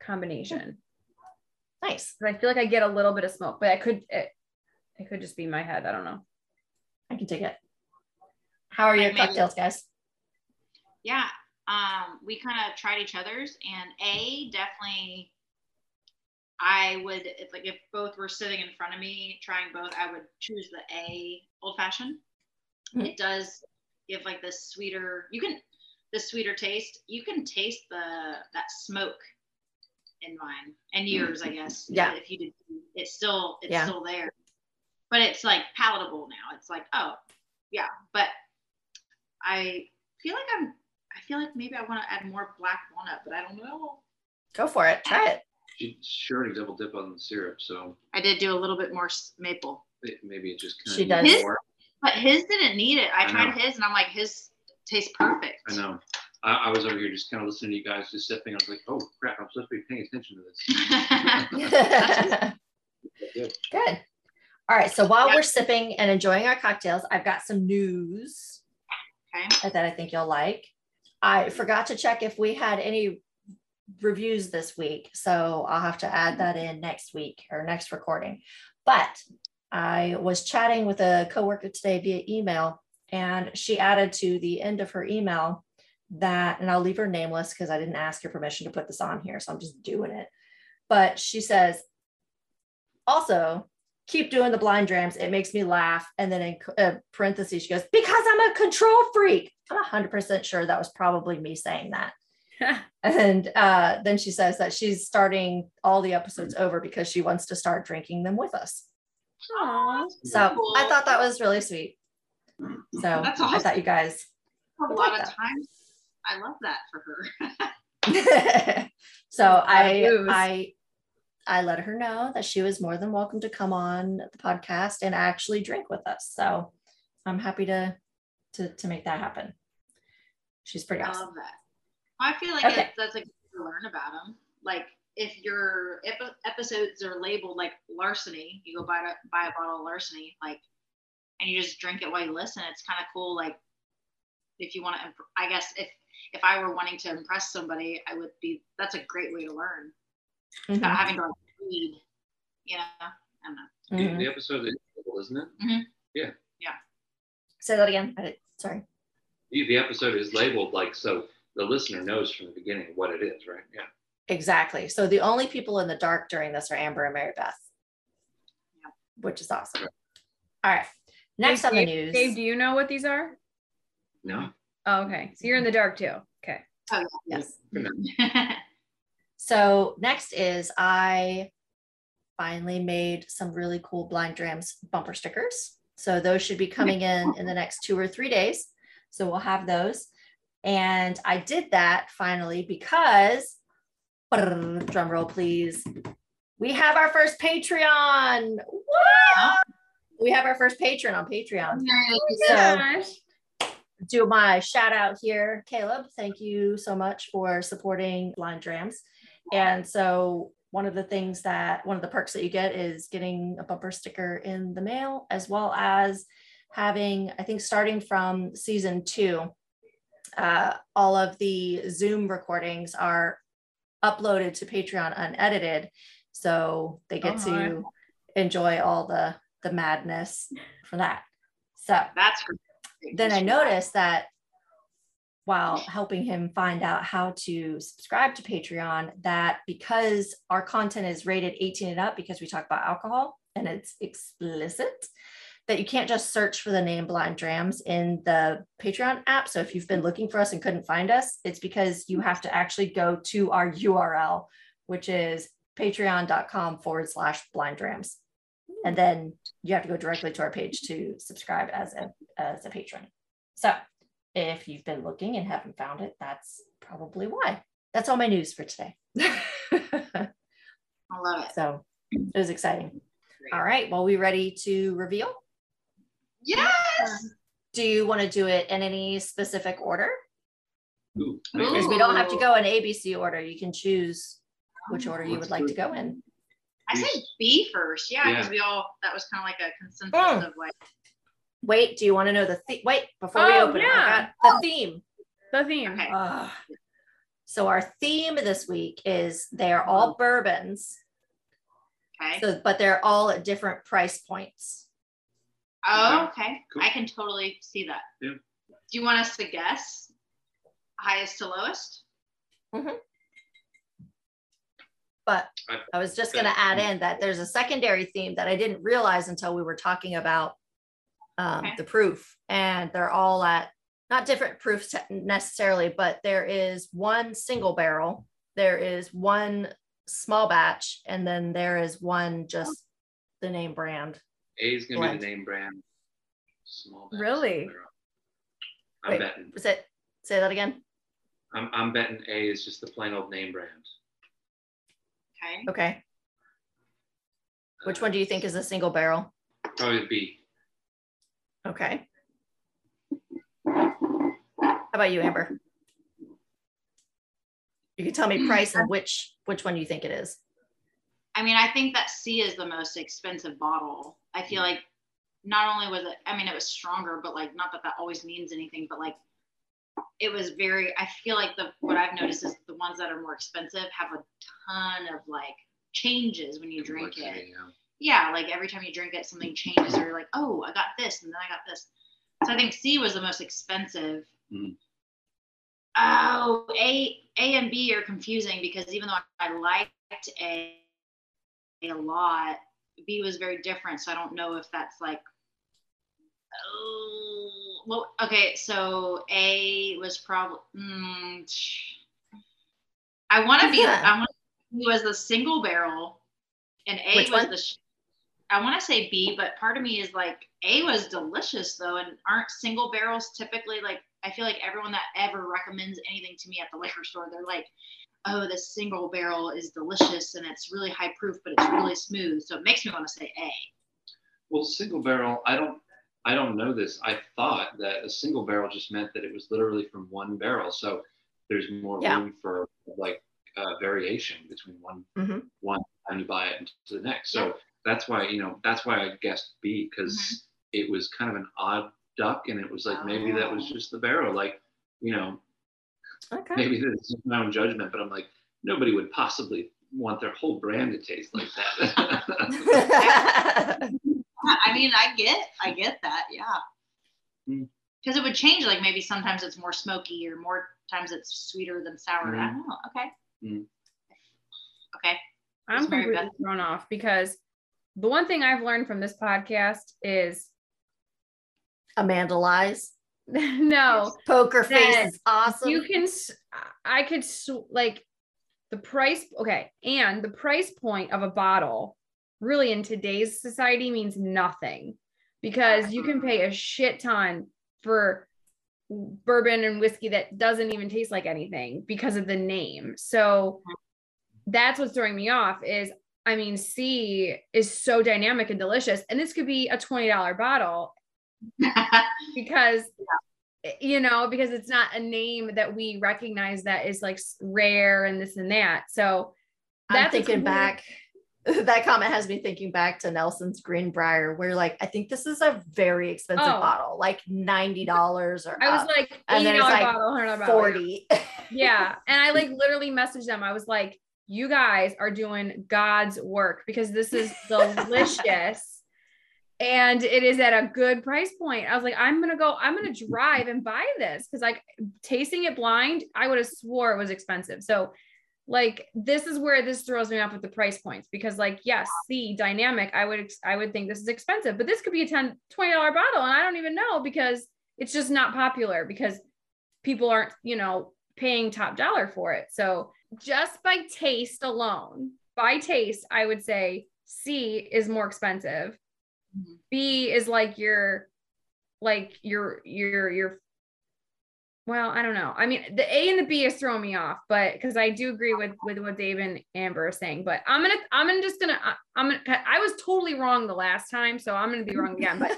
combination. nice. But I feel like I get a little bit of smoke, but I could it, it could just be my head. I don't know. I can take it. How are your Right, maybe. cocktails, guys? yeah, um, we kind of tried each other's, and A definitely. I would if like if both were sitting in front of me trying both, I would choose the A old fashioned. Mhm. It does give like this sweeter. You can the sweeter taste. You can taste the that smoke in mine and yours, I guess. Yeah. If you did, it's still it's Yeah. still there, but it's like palatable now. It's like oh yeah, but I feel like I'm. I feel like maybe I want to add more black walnut, but I don't know. Go for it. Try it. She sure to double dip on the syrup, so I did do a little bit more maple, it, maybe it just kind She of does. His- but his didn't need it. I, I tried know. his, and I'm like, his tastes perfect. I know. I, I was over here just kind of listening to you guys just sipping. I was like, oh crap, I'm supposed to be paying attention to this. Good. Good. All right. So while Yeah. we're sipping and enjoying our cocktails, I've got some news okay. that I think you'll like. I forgot to check if we had any reviews this week. So I'll have to add that in next week or next recording. But I was chatting with a coworker today via email, and she added to the end of her email that, and I'll leave her nameless because I didn't ask her permission to put this on here. So I'm just doing it. But she says, also, keep doing the blind drams. It makes me laugh. And then in uh, parentheses, she goes, because I'm a control freak. I'm 100% sure that was probably me saying that. And uh, then she says that she's starting all the episodes over because she wants to start drinking them with us. Aw. So Cool. I thought that was really sweet. So That's I thought you guys. A lot like of that. times, I love that for her. so I. I I let her know that she was more than welcome to come on the podcast and actually drink with us. So I'm happy to to to make that happen. She's pretty I awesome. love that. I feel like Okay. it, that's like to learn about them. Like if your ep- episodes are labeled like larceny, you go buy a, buy a bottle of larceny, like, and you just drink it while you listen. It's kind of cool. Like if you want to, imp- I guess if if I were wanting to impress somebody, I would be. That's a great way to learn Mhm, without having to like read. You know, I don't know. mhm. The, the episode is, isn't it? Yeah. Yeah. Say that again. Sorry. The, the episode is labeled like so the listener knows from the beginning what it is, right? Yeah. Exactly. So the only people in the dark during this are Amber and Mary Beth, Yeah. which is awesome. All right. Next Dave, on the Dave- news. Dave, do you know what these are? No. Oh, okay. So you're in the dark too. Okay. Oh, yes. So next is I finally made some really cool blind drams bumper stickers. So those should be coming in in the next two or three days. So we'll have those. And I did that finally because drum roll please. We have our first Patreon. What? We have our first patron on Patreon. So- Gosh. do my shout out here, Caleb. Thank you so much for supporting Blind Drams. And so, one of the things that one of the perks that you get is getting a bumper sticker in the mail, as well as having, I think, starting from season two, uh, all of the Zoom recordings are uploaded to Patreon unedited. So they get Oh, my. to enjoy all the the madness for that. So That's great. then I noticed that while helping him find out how to subscribe to Patreon, that because our content is rated 18 and up, because we talk about alcohol and it's explicit, that you can't just search for the name Blind Drams in the Patreon app. So if you've been looking for us and couldn't find us, it's because you have to actually go to our URL, which is patreon.com forward slash blind drams. And then you have to go directly to our page to subscribe as a as a patron. So if you've been looking and haven't found it, that's probably why. That's all my news for today. I love it. so it was exciting. All right. Well, we ready to reveal? Yes. Do you want to do it in any specific order? Ooh, Because Ooh. we don't have to go in ABC order. You can choose which order you Let's would like do to go in. I say B first. Yeah, because Yeah. we all that was kind of like a consensus Mm. of like Wait, do you want to know the theme? Wait, before we Oh, open yeah. it, I got the theme. The theme. okay. Ugh. so our theme this week is they are all bourbons, Okay. so but they're all at different price points. Oh, okay. Cool. I can totally see that. Yeah. Do you want us to guess? highest to lowest. But I- I was just going to add in that there's a secondary theme that I didn't realize until we were talking about um, Okay. the proof, and they're all at not different proofs necessarily, but there is one single barrel, there is one small batch, and then there is one just the name brand. A is gonna Blend. be the name brand. Small. batch, Really? I'm Wait. betting. Was it? Say that again. I'm, I'm betting A is just the plain old name brand. Okay. Okay. Which one do you think is a single barrel? Oh, Probably B. Okay. How about you, Amber? You can tell me price and which which one you think it is. I mean, I think that C is the most expensive bottle. I feel like not only was it, I mean, it was stronger, but like, not that that always means anything, but like, it was very, I feel like the, what I've noticed is the ones that are more expensive have a ton of like changes when you drink it. Yeah. Yeah. Like every time you drink it, something changes or you're like, oh, I got this and then I got this. So I think C was the most expensive. Mhm. Oh, A, A and B are confusing because even though I liked A a lot. B was very different, so I don't know if that's like. Oh, well, okay. So A was probably. Mm, I want to be. I want B was the single barrel, and A Which was one? the. sh- I want to say B, but part of me is like A was delicious though, and aren't single barrels typically like? I feel like everyone that ever recommends anything to me at the liquor store, they're like, oh, this single barrel is delicious and it's really high proof, but it's really smooth. So it makes me want to say A. Well, single barrel, I don't, I don't know this. I thought that a single barrel just meant that it was literally from one barrel. So there's more Yeah. room for like uh, variation between one Mhm. one time you buy it and to the next. So that's why you know that's why I guessed B because Mm-hmm. it was kind of an odd duck, and it was like maybe that was just the barrel. Like you know Okay. maybe this is my own judgment, but I'm like nobody would possibly want their whole brand to taste like that. I mean, I get, I get that, yeah. Because it would change. Like maybe sometimes it's more smoky, or more times it's sweeter than sour. I Mm. don't know. Okay. Mm. Okay. I'm It's very completely thrown off because the one thing I've learned from this podcast is Amanda lies. no, Poker face is awesome. you can, s- I could like the price. Okay. And the price point of a bottle really in today's society means nothing because you can pay a shit ton for bourbon and whiskey that doesn't even taste like anything because of the name. So that's what's throwing me off is I mean, C is so dynamic and delicious. And this could be a $20 bottle because you know, because it's not a name that we recognize that is like rare and this and that. So I'm thinking weird. back. That comment has me thinking back to Nelson's Greenbrier, where like I think this is a very expensive Oh. bottle, like ninety dollars or I was up, like, and then it's like bottle, $100 bottle. forty. yeah. And I like literally messaged them. I was like, you guys are doing God's work because this is delicious. And it is at a good price point. I was like, I'm gonna go, I'm gonna drive and buy this because like tasting it blind, I would have swore it was expensive. So like this is where this throws me off with the price points because like yes the dynamic i would i would think this is expensive but this could be a 10 20 dollar bottle and i don't even know because it's just not popular because people aren't you know paying top dollar for it so just by taste alone by taste i would say c is more expensive B is like your like your your your well, I don't know. I mean, the A and the B is throwing me off, but because I do agree with with what Dave and Amber are saying. But I'm gonna, I'm gonna just gonna, I'm gonna. I was totally wrong the last time, so I'm gonna be wrong again. But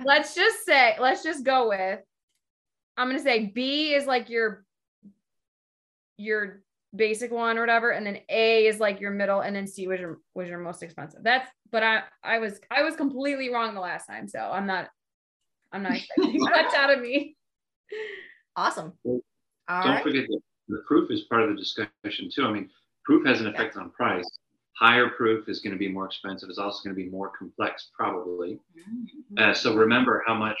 let's just say, let's just go with. I'm gonna say B is like your your basic one or whatever, and then A is like your middle, and then C was your was your most expensive. That's. But I I was I was completely wrong the last time, so I'm not. I'm not expecting much out of me. awesome. Well, All Don't right. forget that the proof is part of the discussion too. I mean, proof has an effect on price. Higher proof is going to be more expensive. It's also going to be more complex, probably. Mm-hmm. Uh, so remember how much,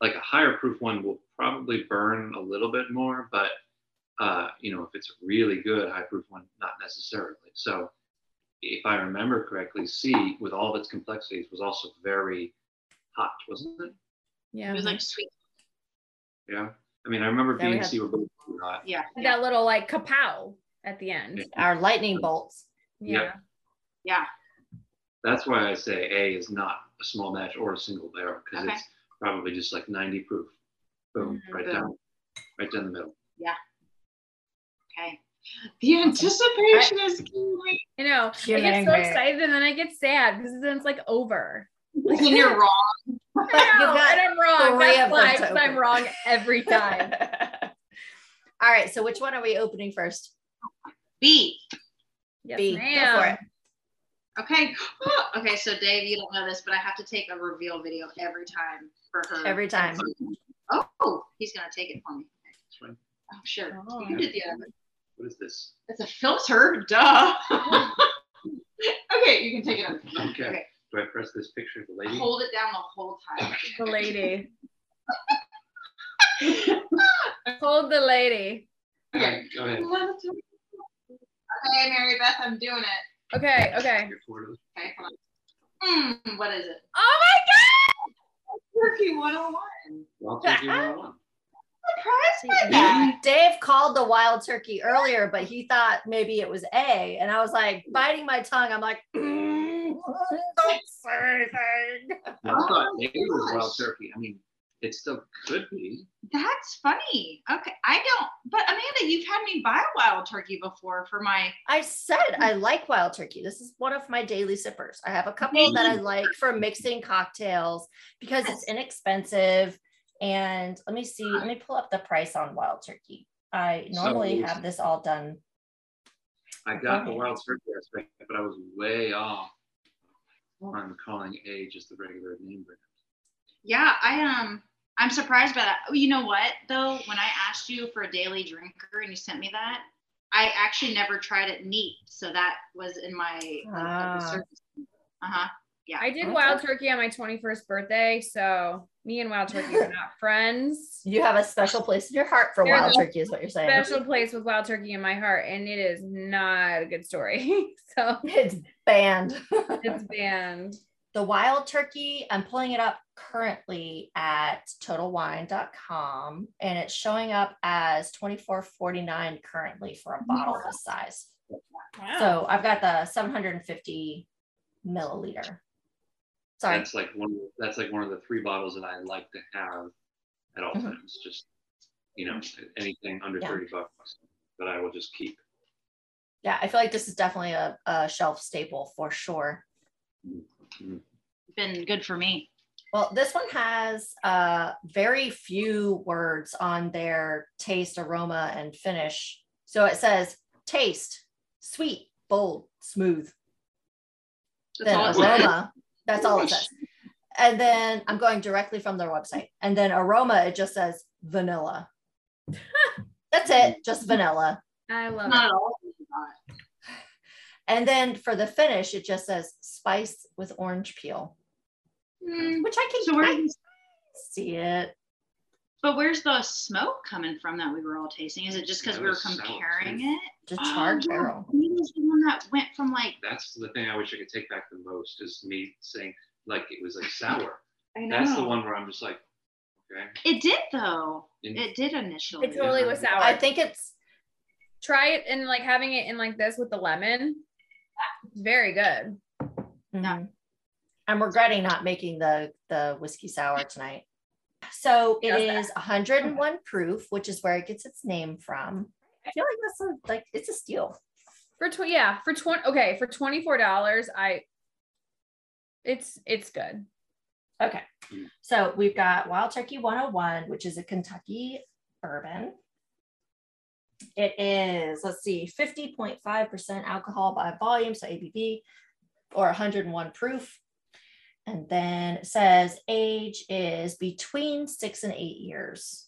like a higher proof one will probably burn a little bit more, but Uh, you know, if it's a really good high proof one, not necessarily. So if I remember correctly, C with all of its complexities was also very hot, wasn't it? Yeah. It was like sweet. Yeah. I mean, I remember Yeah, we B and C were both really hot. Yeah. that little like kapow at the end. Yeah. Our lightning bolts. Yeah. Yeah. Yeah. That's why I say A is not a small batch or a single barrel because Okay. it's probably just like 90 proof. Boom, Mhm. right Boom. down, right down the middle. Okay. The anticipation is killing me. I know. You're I get so excited and then I get sad because then it's like over. When you're wrong. I know, got and I'm wrong. three That's of why them to 'cause I'm wrong every time. All right. So which one are we opening first? B. Yes, B. ma'am. Go for it. Okay. Okay. So Dave, you don't know this, but I have to take a reveal video every time for her. Every time. Oh, he's gonna take it for me. That's fine. Oh, sure. Oh. You did the other. What is this? It's a filter. Duh. okay, you can take it over. Okay. Okay. Do I press this picture of the lady? Hold it down the whole time. The lady. Hold the lady. Okay. Go ahead. Okay, Mary Beth, I'm doing it. Okay, okay. Okay, hold on. Hmm, what is it? Oh my god! Turkey 101. Well, take you one one. Surprised by that. Dave called the wild turkey earlier, but he thought maybe it was A. And I was like biting my tongue. I'm like, mm, don't say anything. I thought A was wild turkey. I mean, it still could be. That's funny. Okay, I don't. But Amanda, you've had me buy a wild turkey before for my. I said I like wild turkey. This is one of my daily sippers. I have a couple that I like for mixing cocktails because it's inexpensive. And let me see, let me pull up the price on wild turkey. I normally So- have this all done. I got the wild turkey aspect, but I was way off on calling A just the regular name brand. Yeah, I um, I'm surprised by that. Oh, You know what though? When I asked you for a daily drinker and you sent me that, I actually never tried it neat. So that was in my Ah. uh huh. Yeah. I did wild turkey on my 21st birthday, so me and wild turkey are not friends. You have a special place in your heart for There's wild turkey, is what you're saying. Special place with wild turkey in my heart, and it is not a good story. so It's banned. it's banned. the wild turkey, I'm pulling it up currently at totalwine.com and it's showing up as $24.49 currently for a bottle this size. Wow. So I've got the 750 milliliter. Sorry. That's like one. That's like one of the three bottles that I like to have at all Mhm. times. Just you know, anything under Yeah. thirty bucks that I will just keep. Yeah, I feel like this is definitely a, a shelf staple for sure. Mhm. Been good for me. Well, this one has uh, very few words on their taste, aroma, and finish. So it says taste, sweet, bold, smooth. That's then all it aroma, that's all it says. And then I'm going directly from their website. And then aroma, it just says vanilla. that's it, just vanilla. I love Not it. And then for the finish, it just says spice with orange peel, Hmm, which I can So where I see it. But where's the smoke coming from that we were all tasting? Is it just because we were comparing too. it? The Oh, charred yeah, barrel. Maybe it's the one that went from like That's the thing I wish I could take back the most is me saying like it was like sour. I know. That's the one where I'm just like, okay. It did though. And- It did initially. It totally was sour. I think it's Try it and like having it in like this with the lemon. It's very good. Mhm. I'm regretting not making the the whiskey sour tonight. So it that? is 101 proof, which is where it gets its name from. I feel like that's a, like it's a steal. For tw- yeah, for 20 okay, for $24, I it's it's good. Okay. So we've got Wild Turkey 101, which is a Kentucky bourbon. It is, let's see, 50.5% alcohol by volume, so ABV, or 101 proof. And then it says age is between six and eight years.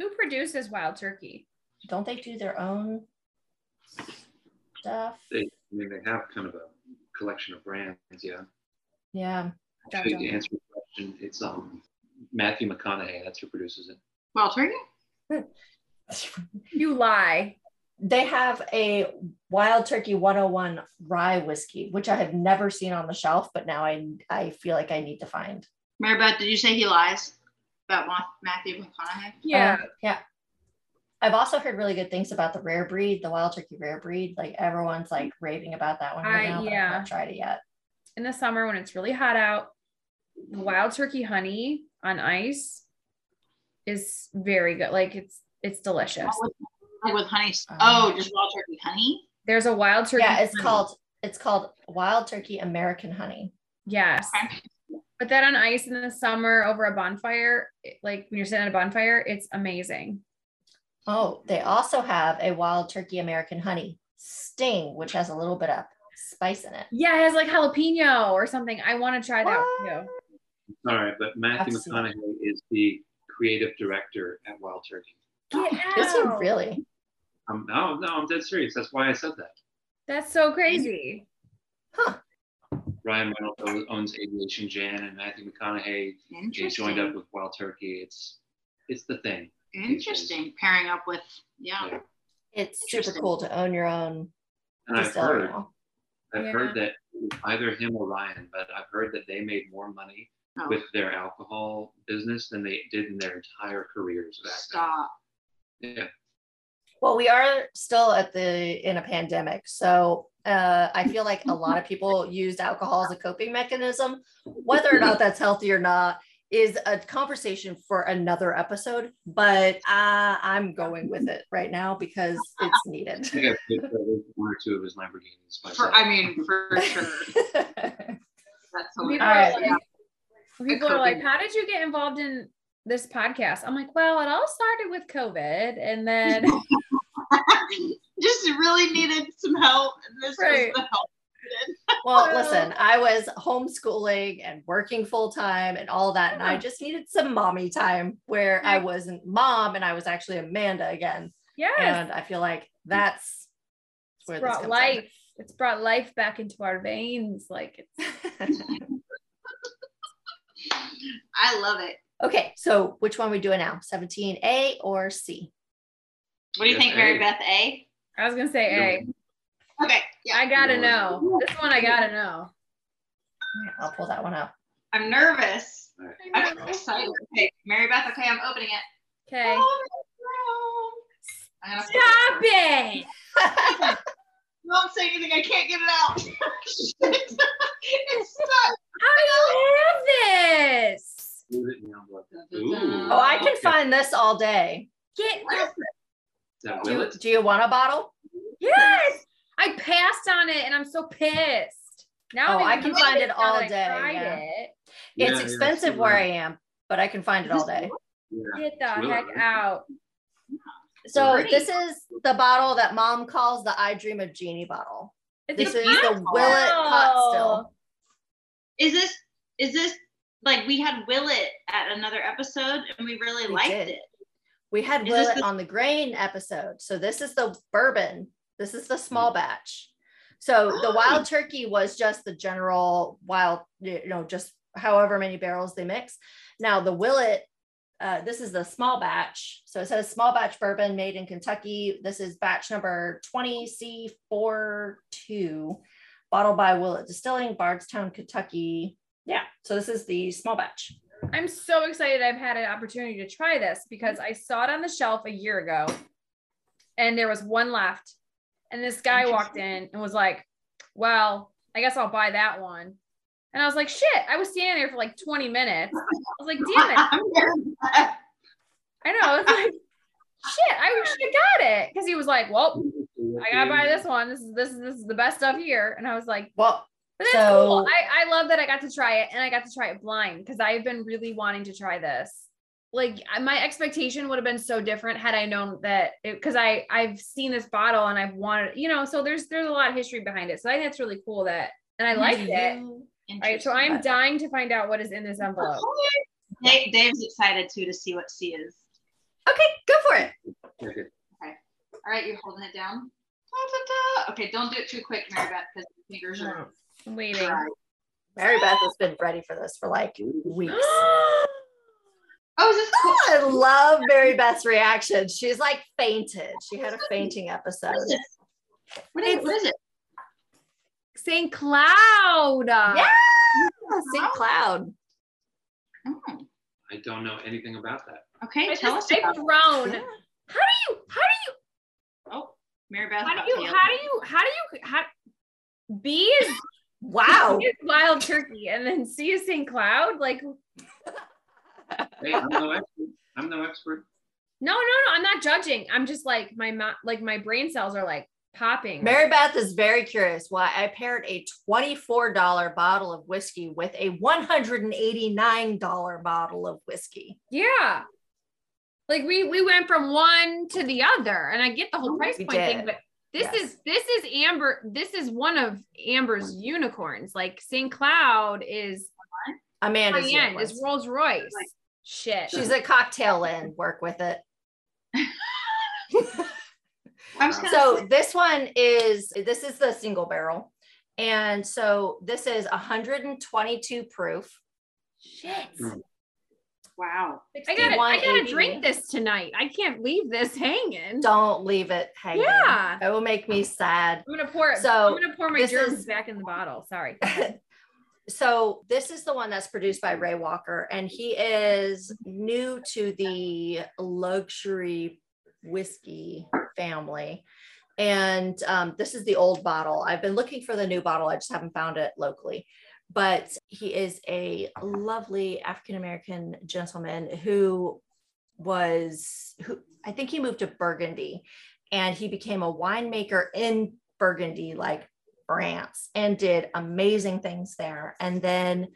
Who produces wild turkey? Don't they do their own stuff? They, I mean, they have kind of a collection of brands. Yeah. Yeah. Actually, to answer your question, it's um Matthew McConaughey. That's who produces it. Well, turkey? You lie. They have a Wild Turkey 101 rye whiskey, which I have never seen on the shelf, but now I I feel like I need to find. Mary Beth, did you say he lies about Ma- Matthew McConaughey? Yeah. Um, yeah. I've also heard really good things about the rare breed, the Wild Turkey rare breed. Like everyone's like raving about that one right I- now, but yeah. I've not tried it yet. In the summer when it's really hot out, wild turkey honey on ice is very good. Like it's it's delicious. Like with honey. Um, oh, just wild turkey honey. There's a wild turkey. Yeah, it's honey. called it's called Wild Turkey American Honey. Yes. Okay. Put that on ice in the summer over a bonfire. Like when you're sitting at a bonfire, it's amazing. Oh, they also have a Wild Turkey American Honey Sting, which has a little bit of spice in it. Yeah, it has like jalapeno or something. I want to try that What? too. All right, but Matthew Absolutely. McConaughey is the creative director at Wild Turkey. Get Is he really? Um, no, no, I'm dead serious. That's why I said that. That's so crazy. Huh. Ryan Reynolds owns Aviation Gin, and Matthew McConaughey is Interesting. joined up with Wild Turkey. It's it's the thing. Interesting. Pairing up with yeah. Yeah. It's super cool to own your own And I've heard, now. I've Yeah. heard that either him or Ryan, but I've heard that they made more money Oh, with their alcohol business than they did in their entire careers. Back stop. then. Yeah. Well, we are still at the in a pandemic, so uh, I feel like a lot of people used alcohol as a coping mechanism. Whether or not that's healthy or not is a conversation for another episode. But uh, I'm going with it right now because it's needed. I've paid for at least one or two of his Lamborghinis myself. For, I mean, for sure. That's People hilarious. are right. like, people are like, how did you get involved in this podcast? I'm like, well, it all started with COVID, and then Just really needed some help. And this Right. was the help. well, Well- listen, I was homeschooling and working full time and all that, and I just needed some mommy time where I wasn't mom and I was actually Amanda again. Yeah, and I feel like that's where it's this brought comes life. It's brought life back into our veins. Like it's. I love it. Okay, so which one we doing now? 17A or C? What do you Yes, think, Mary A. Beth? A? I was gonna say, hey, Okay. Yeah. I gotta No. know. This one I gotta know. I'll pull that one up. I'm nervous. I'm excited. Okay, Mary Beth. Okay, I'm opening it. Okay. Oh, I'm gonna Stop it. Don't say anything. I can't get it out. this all day. Get What is this. Do you, do you want a bottle? Yes. I passed on it and I'm so pissed. Now Oh, I'm I even can find it all day, yeah. it. Yeah, it's yeah, expensive see where I am, but I can find it all day. Yeah. Get the Willet, heck right? out. So Great. this is the bottle that mom calls the I Dream of Genie bottle. It's This a is the beautiful. Willet pot still. Is this? Is this like we had Willet at another episode and we really We liked did. it? We had Is Willet the- on the grain episode. So this is the bourbon. This is the small batch. So the Oh. wild turkey was just the general wild, you know, just however many barrels they mix. Now the Willet, uh, this is the small batch. So it says small batch bourbon made in Kentucky. This is batch number 20C42, bottled by Willet Distilling, Bardstown, Kentucky. Yeah. So this is the small batch. I'm so excited I've had an opportunity to try this because I saw it on the shelf a year ago and there was one left. And this guy walked in and was like, Well, I guess I'll buy that one. And I was like, Shit, I was standing there for like 20 minutes. I was like, Damn it. I'm Mary Beth. I know. It's like, Shit, I wish I got it. Because he was like, Well, I gotta buy this one. This is this is this is the best stuff here. And I was like, Well, but that's cool. So- I, I love that I got to try it and I got to try it blind because I've been really wanting to try this. Like my expectation would have been so different had I known that because I I've seen this bottle and I've wanted you know so there's there's a lot of history behind it so I think that's really cool that and I liked it. Right, so I'm dying to find out what is in this envelope. Dave, Dave's excited too to see what C is. okay, go for it. Okay. All right, you're holding it down. Da, da, da. Okay, don't do it too quick, Mary Beth, because your fingers are I'm waiting. dry. Mary Beth has been ready for this for like weeks. Oh, is this cool? I love Mary Beth's reaction. She's like fainted. She had a fainting episode. What is it? What is, what is it? St. Cloud. Yeah, St. Cloud. Oh, I don't know anything about that. okay, I tell us just I've about it. grown. Yeah. How do you? How do you? Oh, Mary Beth. How got do you? How do you? How do you? How? B is, Wow. Wild turkey, and then see is St. Cloud. Like, Hey, I'm no expert. I'm no expert. no, no. no. I'm not judging. I'm just like my ma- like my brain cells are like popping. Mary Beth is very curious why I paired a $24 bottle of whiskey with a $189 bottle of whiskey. Yeah. Like we we went from one to the other, and I get the whole price We point thing, but this Yes. is this is Amber. This is one of Amber's unicorns. Like St. Cloud is Amanda's high end. unicorns. Is Rolls Royce. Shit. She's a cocktail in, work with it. I was gonna So say, this one is this is the single barrel. And so this is 122 proof. Shit. Mm. Wow. I gotta I gotta drink this tonight. I can't leave this hanging. Don't leave it hanging. Yeah. It will make me sad. I'm gonna pour it. So, I'm gonna pour my germs is- back in the bottle. Sorry. so this is the one that's produced by Ray Walker, and he is new to the luxury whiskey family. And um, this is the old bottle. I've been looking for the new bottle. I just haven't found it locally. But he is a lovely African American gentleman who was who I think he moved to Burgundy and he became a winemaker in Burgundy, like France, and did amazing things there. And then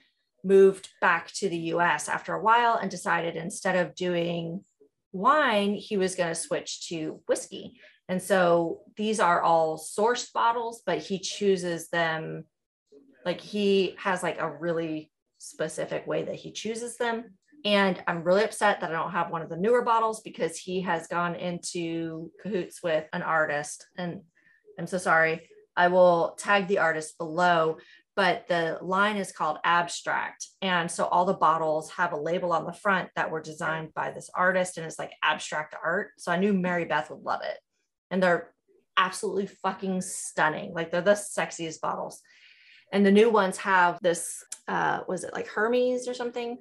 moved back to the US after a while and decided instead of doing wine, he was going to switch to whiskey. And so these are all sourced bottles, but he chooses them like he has like a really specific way that he chooses them. And I'm really upset that I don't have one of the newer bottles because he has gone into cahoots with an artist. And I'm so sorry. I will tag the artist below, but the line is called Abstract. And so all the bottles have a label on the front that were designed by this artist and it's like abstract art. So I knew Mary Beth would love it. And they're absolutely fucking stunning. Like they're the sexiest bottles. And the new ones have this, uh, was it like Hermes or something?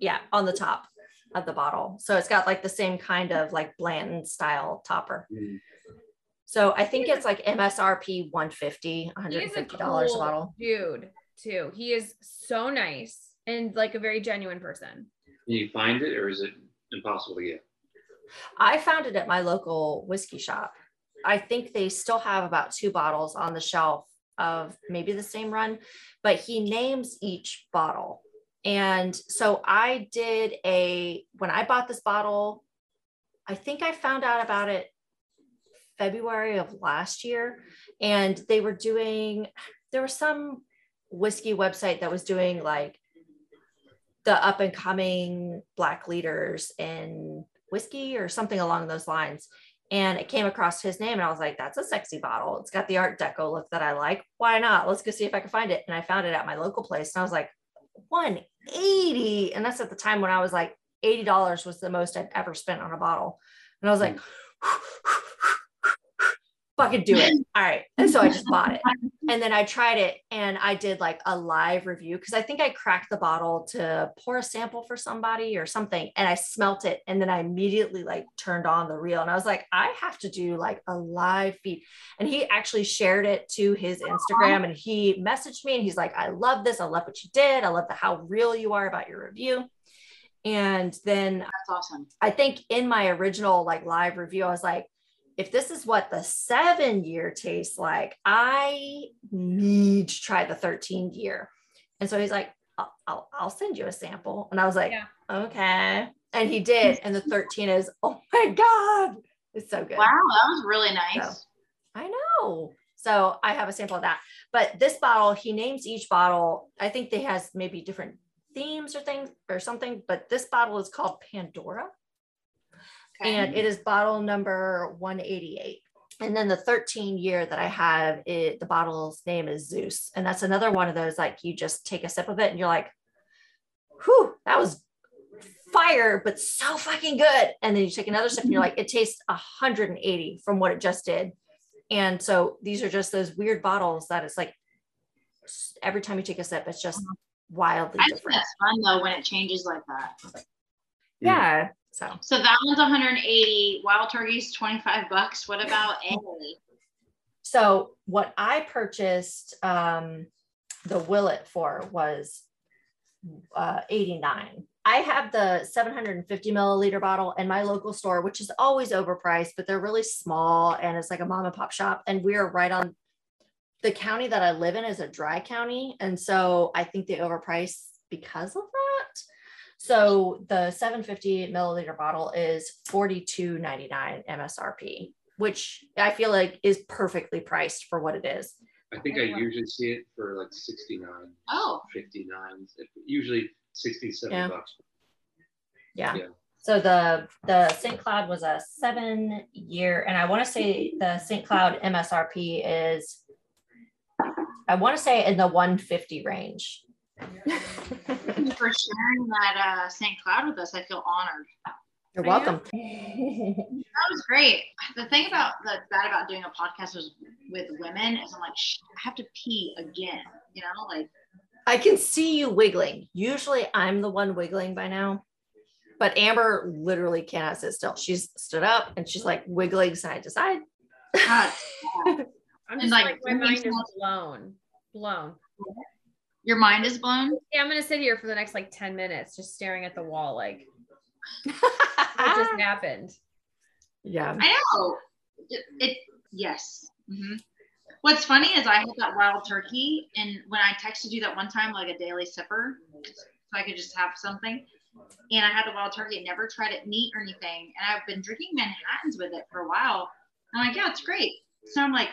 Yeah, on the top of the bottle. So it's got like the same kind of like Blanton style topper. So I think it's like MSRP 150, He is a $150 a cool bottle. dude too. He is so nice and like a very genuine person. Can you find it or is it impossible to get? I found it at my local whiskey shop. I think they still have about two bottles on the shelf of maybe the same run, but he names each bottle. And so I did a, when I bought this bottle, I think I found out about it February of last year. And they were doing, there was some whiskey website that was doing like the up and coming black leaders in whiskey or something along those lines. And it came across his name, and I was like, that's a sexy bottle. It's got the Art Deco look that I like. Why not? Let's go see if I can find it. And I found it at my local place. And I was like, 180. And that's at the time when I was like, $80 was the most I'd ever spent on a bottle. And I was like, mm. fucking do it. All right. And so I just bought it. And then I tried it and I did like a live review because I think I cracked the bottle to pour a sample for somebody or something. And I smelt it. And then I immediately like turned on the reel and I was like, I have to do like a live feed. And he actually shared it to his Instagram and he messaged me and he's like, I love this. I love what you did. I love the how real you are about your review. And then That's awesome. I think in my original like live review, I was like, if this is what the seven year tastes like, I need to try the 13 year. And so he's like, I'll, I'll, I'll send you a sample. And I was like, Yeah. okay. And he did. And the 13 is, oh my God, it's so good. Wow, that was really nice. So- I know. So I have a sample of that. But this bottle, he names each bottle. I think they has maybe different themes or things or something, but this bottle is called Pandora Okay. and it is bottle number 188 and then the 13 year that i have it the bottle's name is zeus and that's another one of those like you just take a sip of it and you're like whew that was fire, but so fucking good. And then you take another sip and you're mm-hmm. like, it tastes 180 from what it just did. And so these are just those weird bottles that it's like every time you take a sip, it's just uh-huh. wildly I think different. that's fun though when it changes like that. Yeah. So So that one's 180. Wild turkey's 25 bucks. What about A? so what I purchased um the Willet for was uh 89. I have the 750 milliliter bottle in my local store, which is always overpriced, but they're really small and it's like a mom and pop shop. And we're right on the county that I live in is a dry county. And so I think they overprice because of that. So the 750 milliliter bottle is 42.99 MSRP, which I feel like is perfectly priced for what it is. I think I usually see it for like 69, Oh, 59, usually 67 Yeah. bucks. Yeah. Yeah. So the the St. Cloud was a seven year, and I want to say the St. Cloud MSRP is, I want to say in the 150 range. Thank you for sharing that uh, St. Cloud with us. I feel honored. You're welcome. That was great. The thing about that's bad about doing a podcast was with women is I'm like, I have to pee again. You know, like I can see you wiggling. Usually I'm the one wiggling by now, but Amber literally cannot sit still. She's stood up and she's like wiggling side to side. God, I'm And, just like, like, my drinking mind is smells- blown. Blown. Your mind is blown. Yeah, I'm gonna sit here for the next like 10 minutes just staring at the wall, like what just happened. yeah. I know. It, it yes. hmm What's funny is I had that wild turkey, and when I texted you that one time, like a daily sipper, so I could just have something. And I had the wild turkey, and never tried it neat or anything. And I've been drinking Manhattans with it for a while. I'm like, yeah, it's great. So I'm like,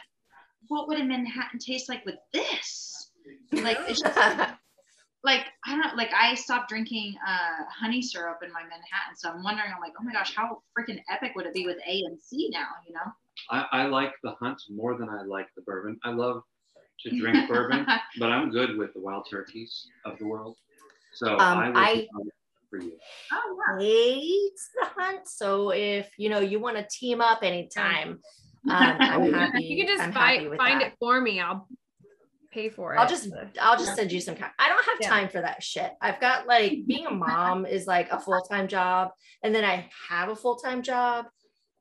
what would a Manhattan taste like with this? Like, it's just like I don't know, like I stopped drinking uh, honey syrup in my Manhattan, so I'm wondering, I'm like, oh my gosh, how freaking epic would it be with A and C now? You know? I, I like the hunt more than I like the bourbon. I love to drink bourbon, but I'm good with the wild turkeys of the world. So Um, I I- be on it for you. Oh yeah. hates the hunt. So if you know you want to team up anytime, um, I'm happy. You can just buy, find that. it for me. I'll pay for it. I'll just I'll just send you some kind. I don't have Yeah. time for that shit. I've got like being a mom is like a full-time job and then I have a full-time job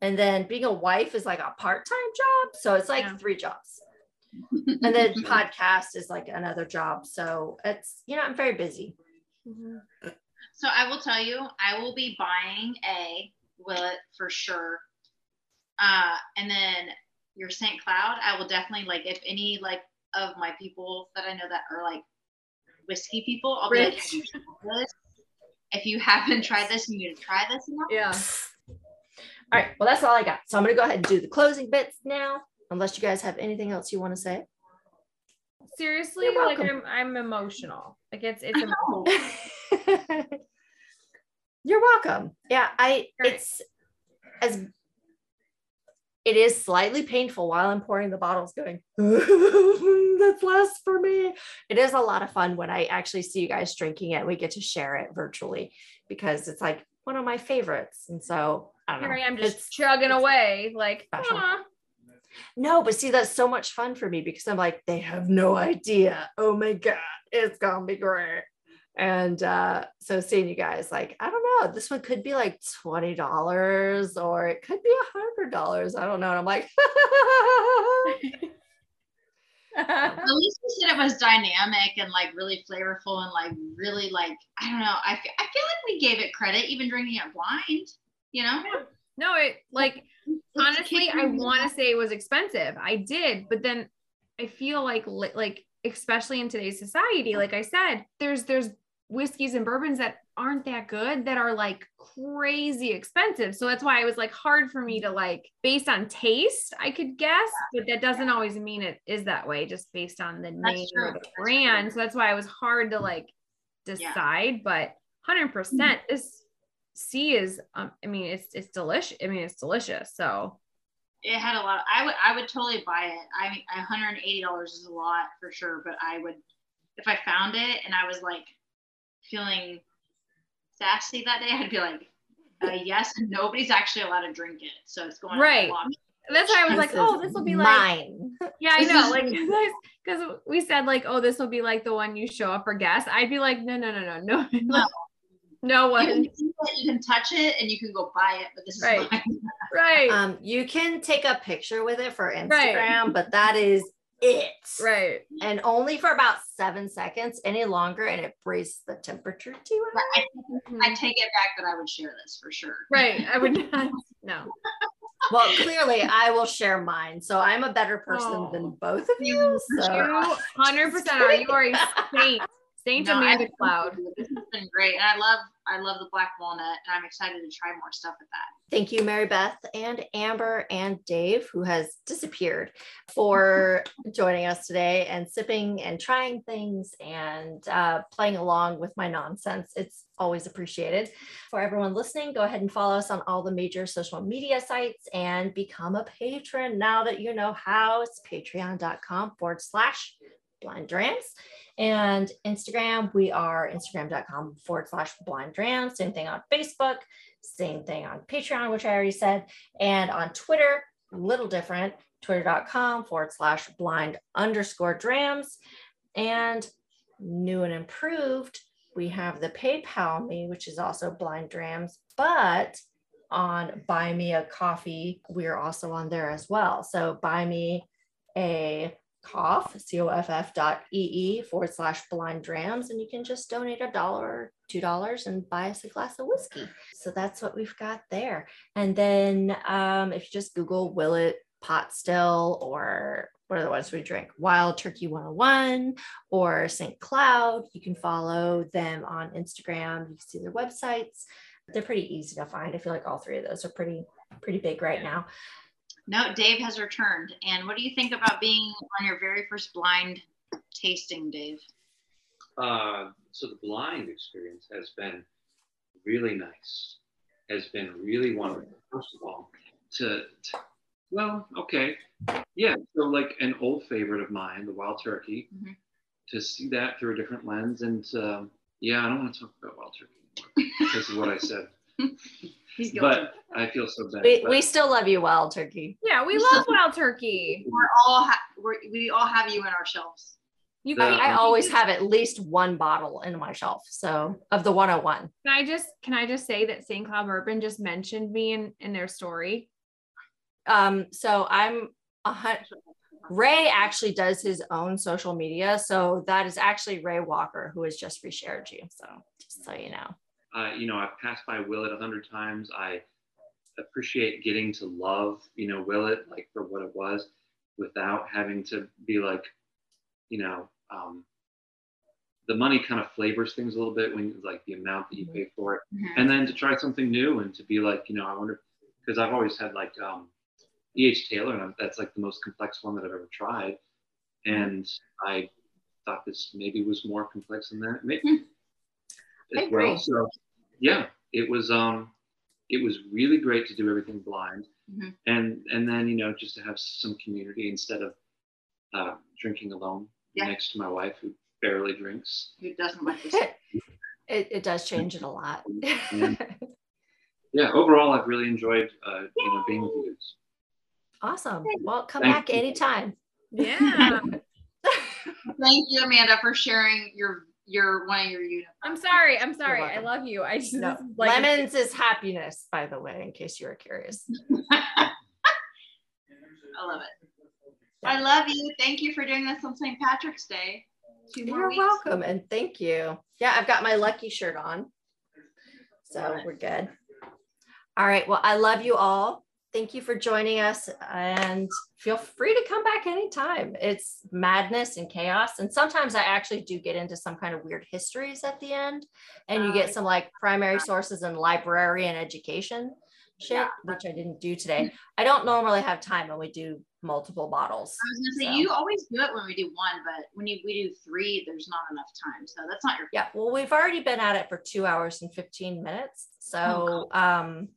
and then being a wife is like a part-time job. So it's like Yeah. three jobs. And then podcast is like another job. So it's you know, I'm very busy. Mhm. So I will tell you, I will be buying a Willet for sure. Uh, and then your St. Cloud, I will definitely like if any like of my people that I know that are like whiskey people, I'll be like, "Have you this? if you haven't tried this, you need to try this. Now. Yeah. All right. Well, that's all I got. So I'm gonna go ahead and do the closing bits now, unless you guys have anything else you want to say. Seriously, like. I'm, I'm emotional. Like it's, it's, I emotional. You're welcome. Yeah, I Right. it's as it is slightly painful while I'm pouring the bottles going, that's less for me. It is a lot of fun when I actually see you guys drinking it. We get to share it virtually because it's like one of my favorites. And so I don't know. here I am just It's- chugging away. Like. No, but see, that's so much fun for me because I'm like, they have no idea. Oh my God, it's gonna be great. And uh, so seeing you guys, like, I don't know, this one could be like $20 or it could be a hundred dollars. I don't know. And I'm like, At least you said it was dynamic and like really flavorful and like really like I don't know. I fe- I feel like we gave it credit even drinking it blind. You know. no, it like It's honestly, I want to say it was expensive. I did, but then I feel like like especially in today's society, like I said, there's there's whiskeys and bourbons that aren't that good that are like crazy expensive. So that's why it was like hard for me to like based on taste, I could guess, but that doesn't always mean it is that way just based on the name true. or the That's brand. So that's why it was hard to like decide, but 100% this C is um I mean it's it's delicious. I mean it's delicious. So It had a lot. I would I would totally buy it. I mean, 180 dollars is a lot for sure, but I would if I found it and I was like feeling sassy that day, I'd be like, uh, yes, and nobody's actually allowed to drink it. So it's going Right. to. That's why I was like, oh, this will be like mine. Yeah, I know. is- Like, because we said, like, oh, this will be like the one you show up for guests. I'd be like, no, no, no, no, no, No. no You one. can, you can touch it and you can go buy it, but this is Right. mine. Right, Um, you can take a picture with it for Instagram, Right. but that is it. right. And only for about seven seconds. Any longer, and it raises the temperature too But high. I, I take it back that I would share this for sure. Right. I would not. No. Well, clearly, I will share mine. So I'm a better person Oh. than both of you. So hundred percent are. You are a saint. Saint No, Amanda Cloud. This has been great. And I love I love the black walnut and I'm excited to try more stuff with that. thank you, Mary Beth and Amber and Dave, who has disappeared, for joining us today and sipping and trying things and uh, playing along with my nonsense. It's always appreciated. For everyone listening, go ahead and follow us on all the major social media sites and become a patron now that you know how. It's patreon.com forward slash blind drams. And Instagram, we are instagram.com forward slash blind drams. Same thing on Facebook, same thing on Patreon, which I already said. And on Twitter, a little different, twitter.com forward slash blind underscore drams. And new and improved, we have the PayPal me, which is also blind drams, but on buy me a coffee, we're also on there as well. So buy me a cough, C-O-F-F dot E-E forward slash blind drams. And you can just donate a dollar two dollars and buy us a glass of whiskey. So that's what we've got there. And then um, if you just Google Willet Pot Still or what are the ones we drink? Wild Turkey 101 or St. Cloud. You can follow them on Instagram. You can see their websites. They're pretty easy to find. I feel like all three of those are pretty, pretty big right now. No, Dave has returned. And what do you think about being on your very first blind tasting, Dave? Uh, so the blind experience has been really nice, has been really wonderful. First of all, to, to well, okay, yeah. So like an old favorite of mine, the wild turkey, Mhm. to see that through a different lens, and um, yeah, I don't want to talk about wild turkey anymore because of what I said, He's guilty. but I feel so bad. We, we still love you, Wild Turkey. Yeah, we love wild turkey. we're all ha- we're, we all have you in our shelves. You The- can, I Um, always have at least one bottle in my shelf. So of the 101. Can I just can I just say that St. Cloud Bourbon just mentioned me in in their story? Um, so I'm a hun- Ray actually does his own social media. So that is actually Ray Walker who has just reshared you. So just so you know. Uh, you know, I've passed by Willet a hundred times. I appreciate getting to love, you know, Willet like for what it was without having to be like, you know, um, the money kind of flavors things a little bit when like the amount that you pay for it. And then to try something new and to be like, you know, I wonder, because I've always had like um, E.H. Taylor, and that's like the most complex one that I've ever tried. And I thought this maybe was more complex than that. Maybe, I as agree. well. So yeah, it was um, it was really great to do everything blind, Mhm. and and then you know just to have some community instead of uh, drinking alone Yeah. next to my wife who barely drinks. Who doesn't like this? It, it does change it a lot. Yeah, overall, I've really enjoyed uh, you know being with you guys. awesome. Well, come Thank back you. anytime. Yeah. Thank you, Amanda, for sharing your your one of your uniforms. I'm sorry. I'm sorry. I love you. I just No, like lemons is happiness, by the way, in case you were curious. I love it. I love you. Thank you for doing this on St. Patrick's Day. Two You're weeks. welcome and thank you. Yeah, I've got my lucky shirt on. So we're good. All right. Well, I love you all. Thank you for joining us and feel free to come back anytime. It's madness and chaos. And sometimes I actually do get into some kind of weird histories at the end. And you get some like primary sources and library and education shit, Yeah. which I didn't do today. I don't normally have time when we do multiple bottles. I was gonna say So- you always do it when we do one, but when you we do three, there's not enough time. So that's not your Yeah, well, we've already been at it for two hours and 15 minutes. Oh, So um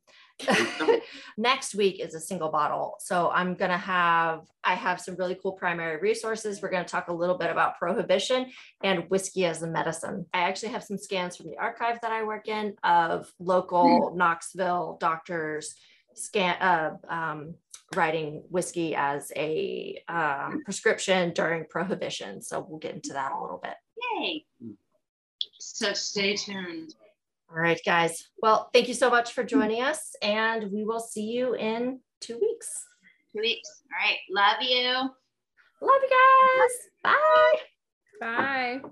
next week is a single bottle. So I'm going to have, I have some really cool primary resources. We're going to talk a little bit about prohibition and whiskey as a medicine. I actually have some scans from the archive that I work in of local mm. Knoxville doctors scan, uh, um, writing whiskey as a um, prescription during prohibition. So we'll get into that a little bit. Yay. So stay tuned. All right, guys. Well, thank you so much for joining us, and we will see you in two weeks. Two weeks. All right. Love you. Love you guys. Bye. Bye.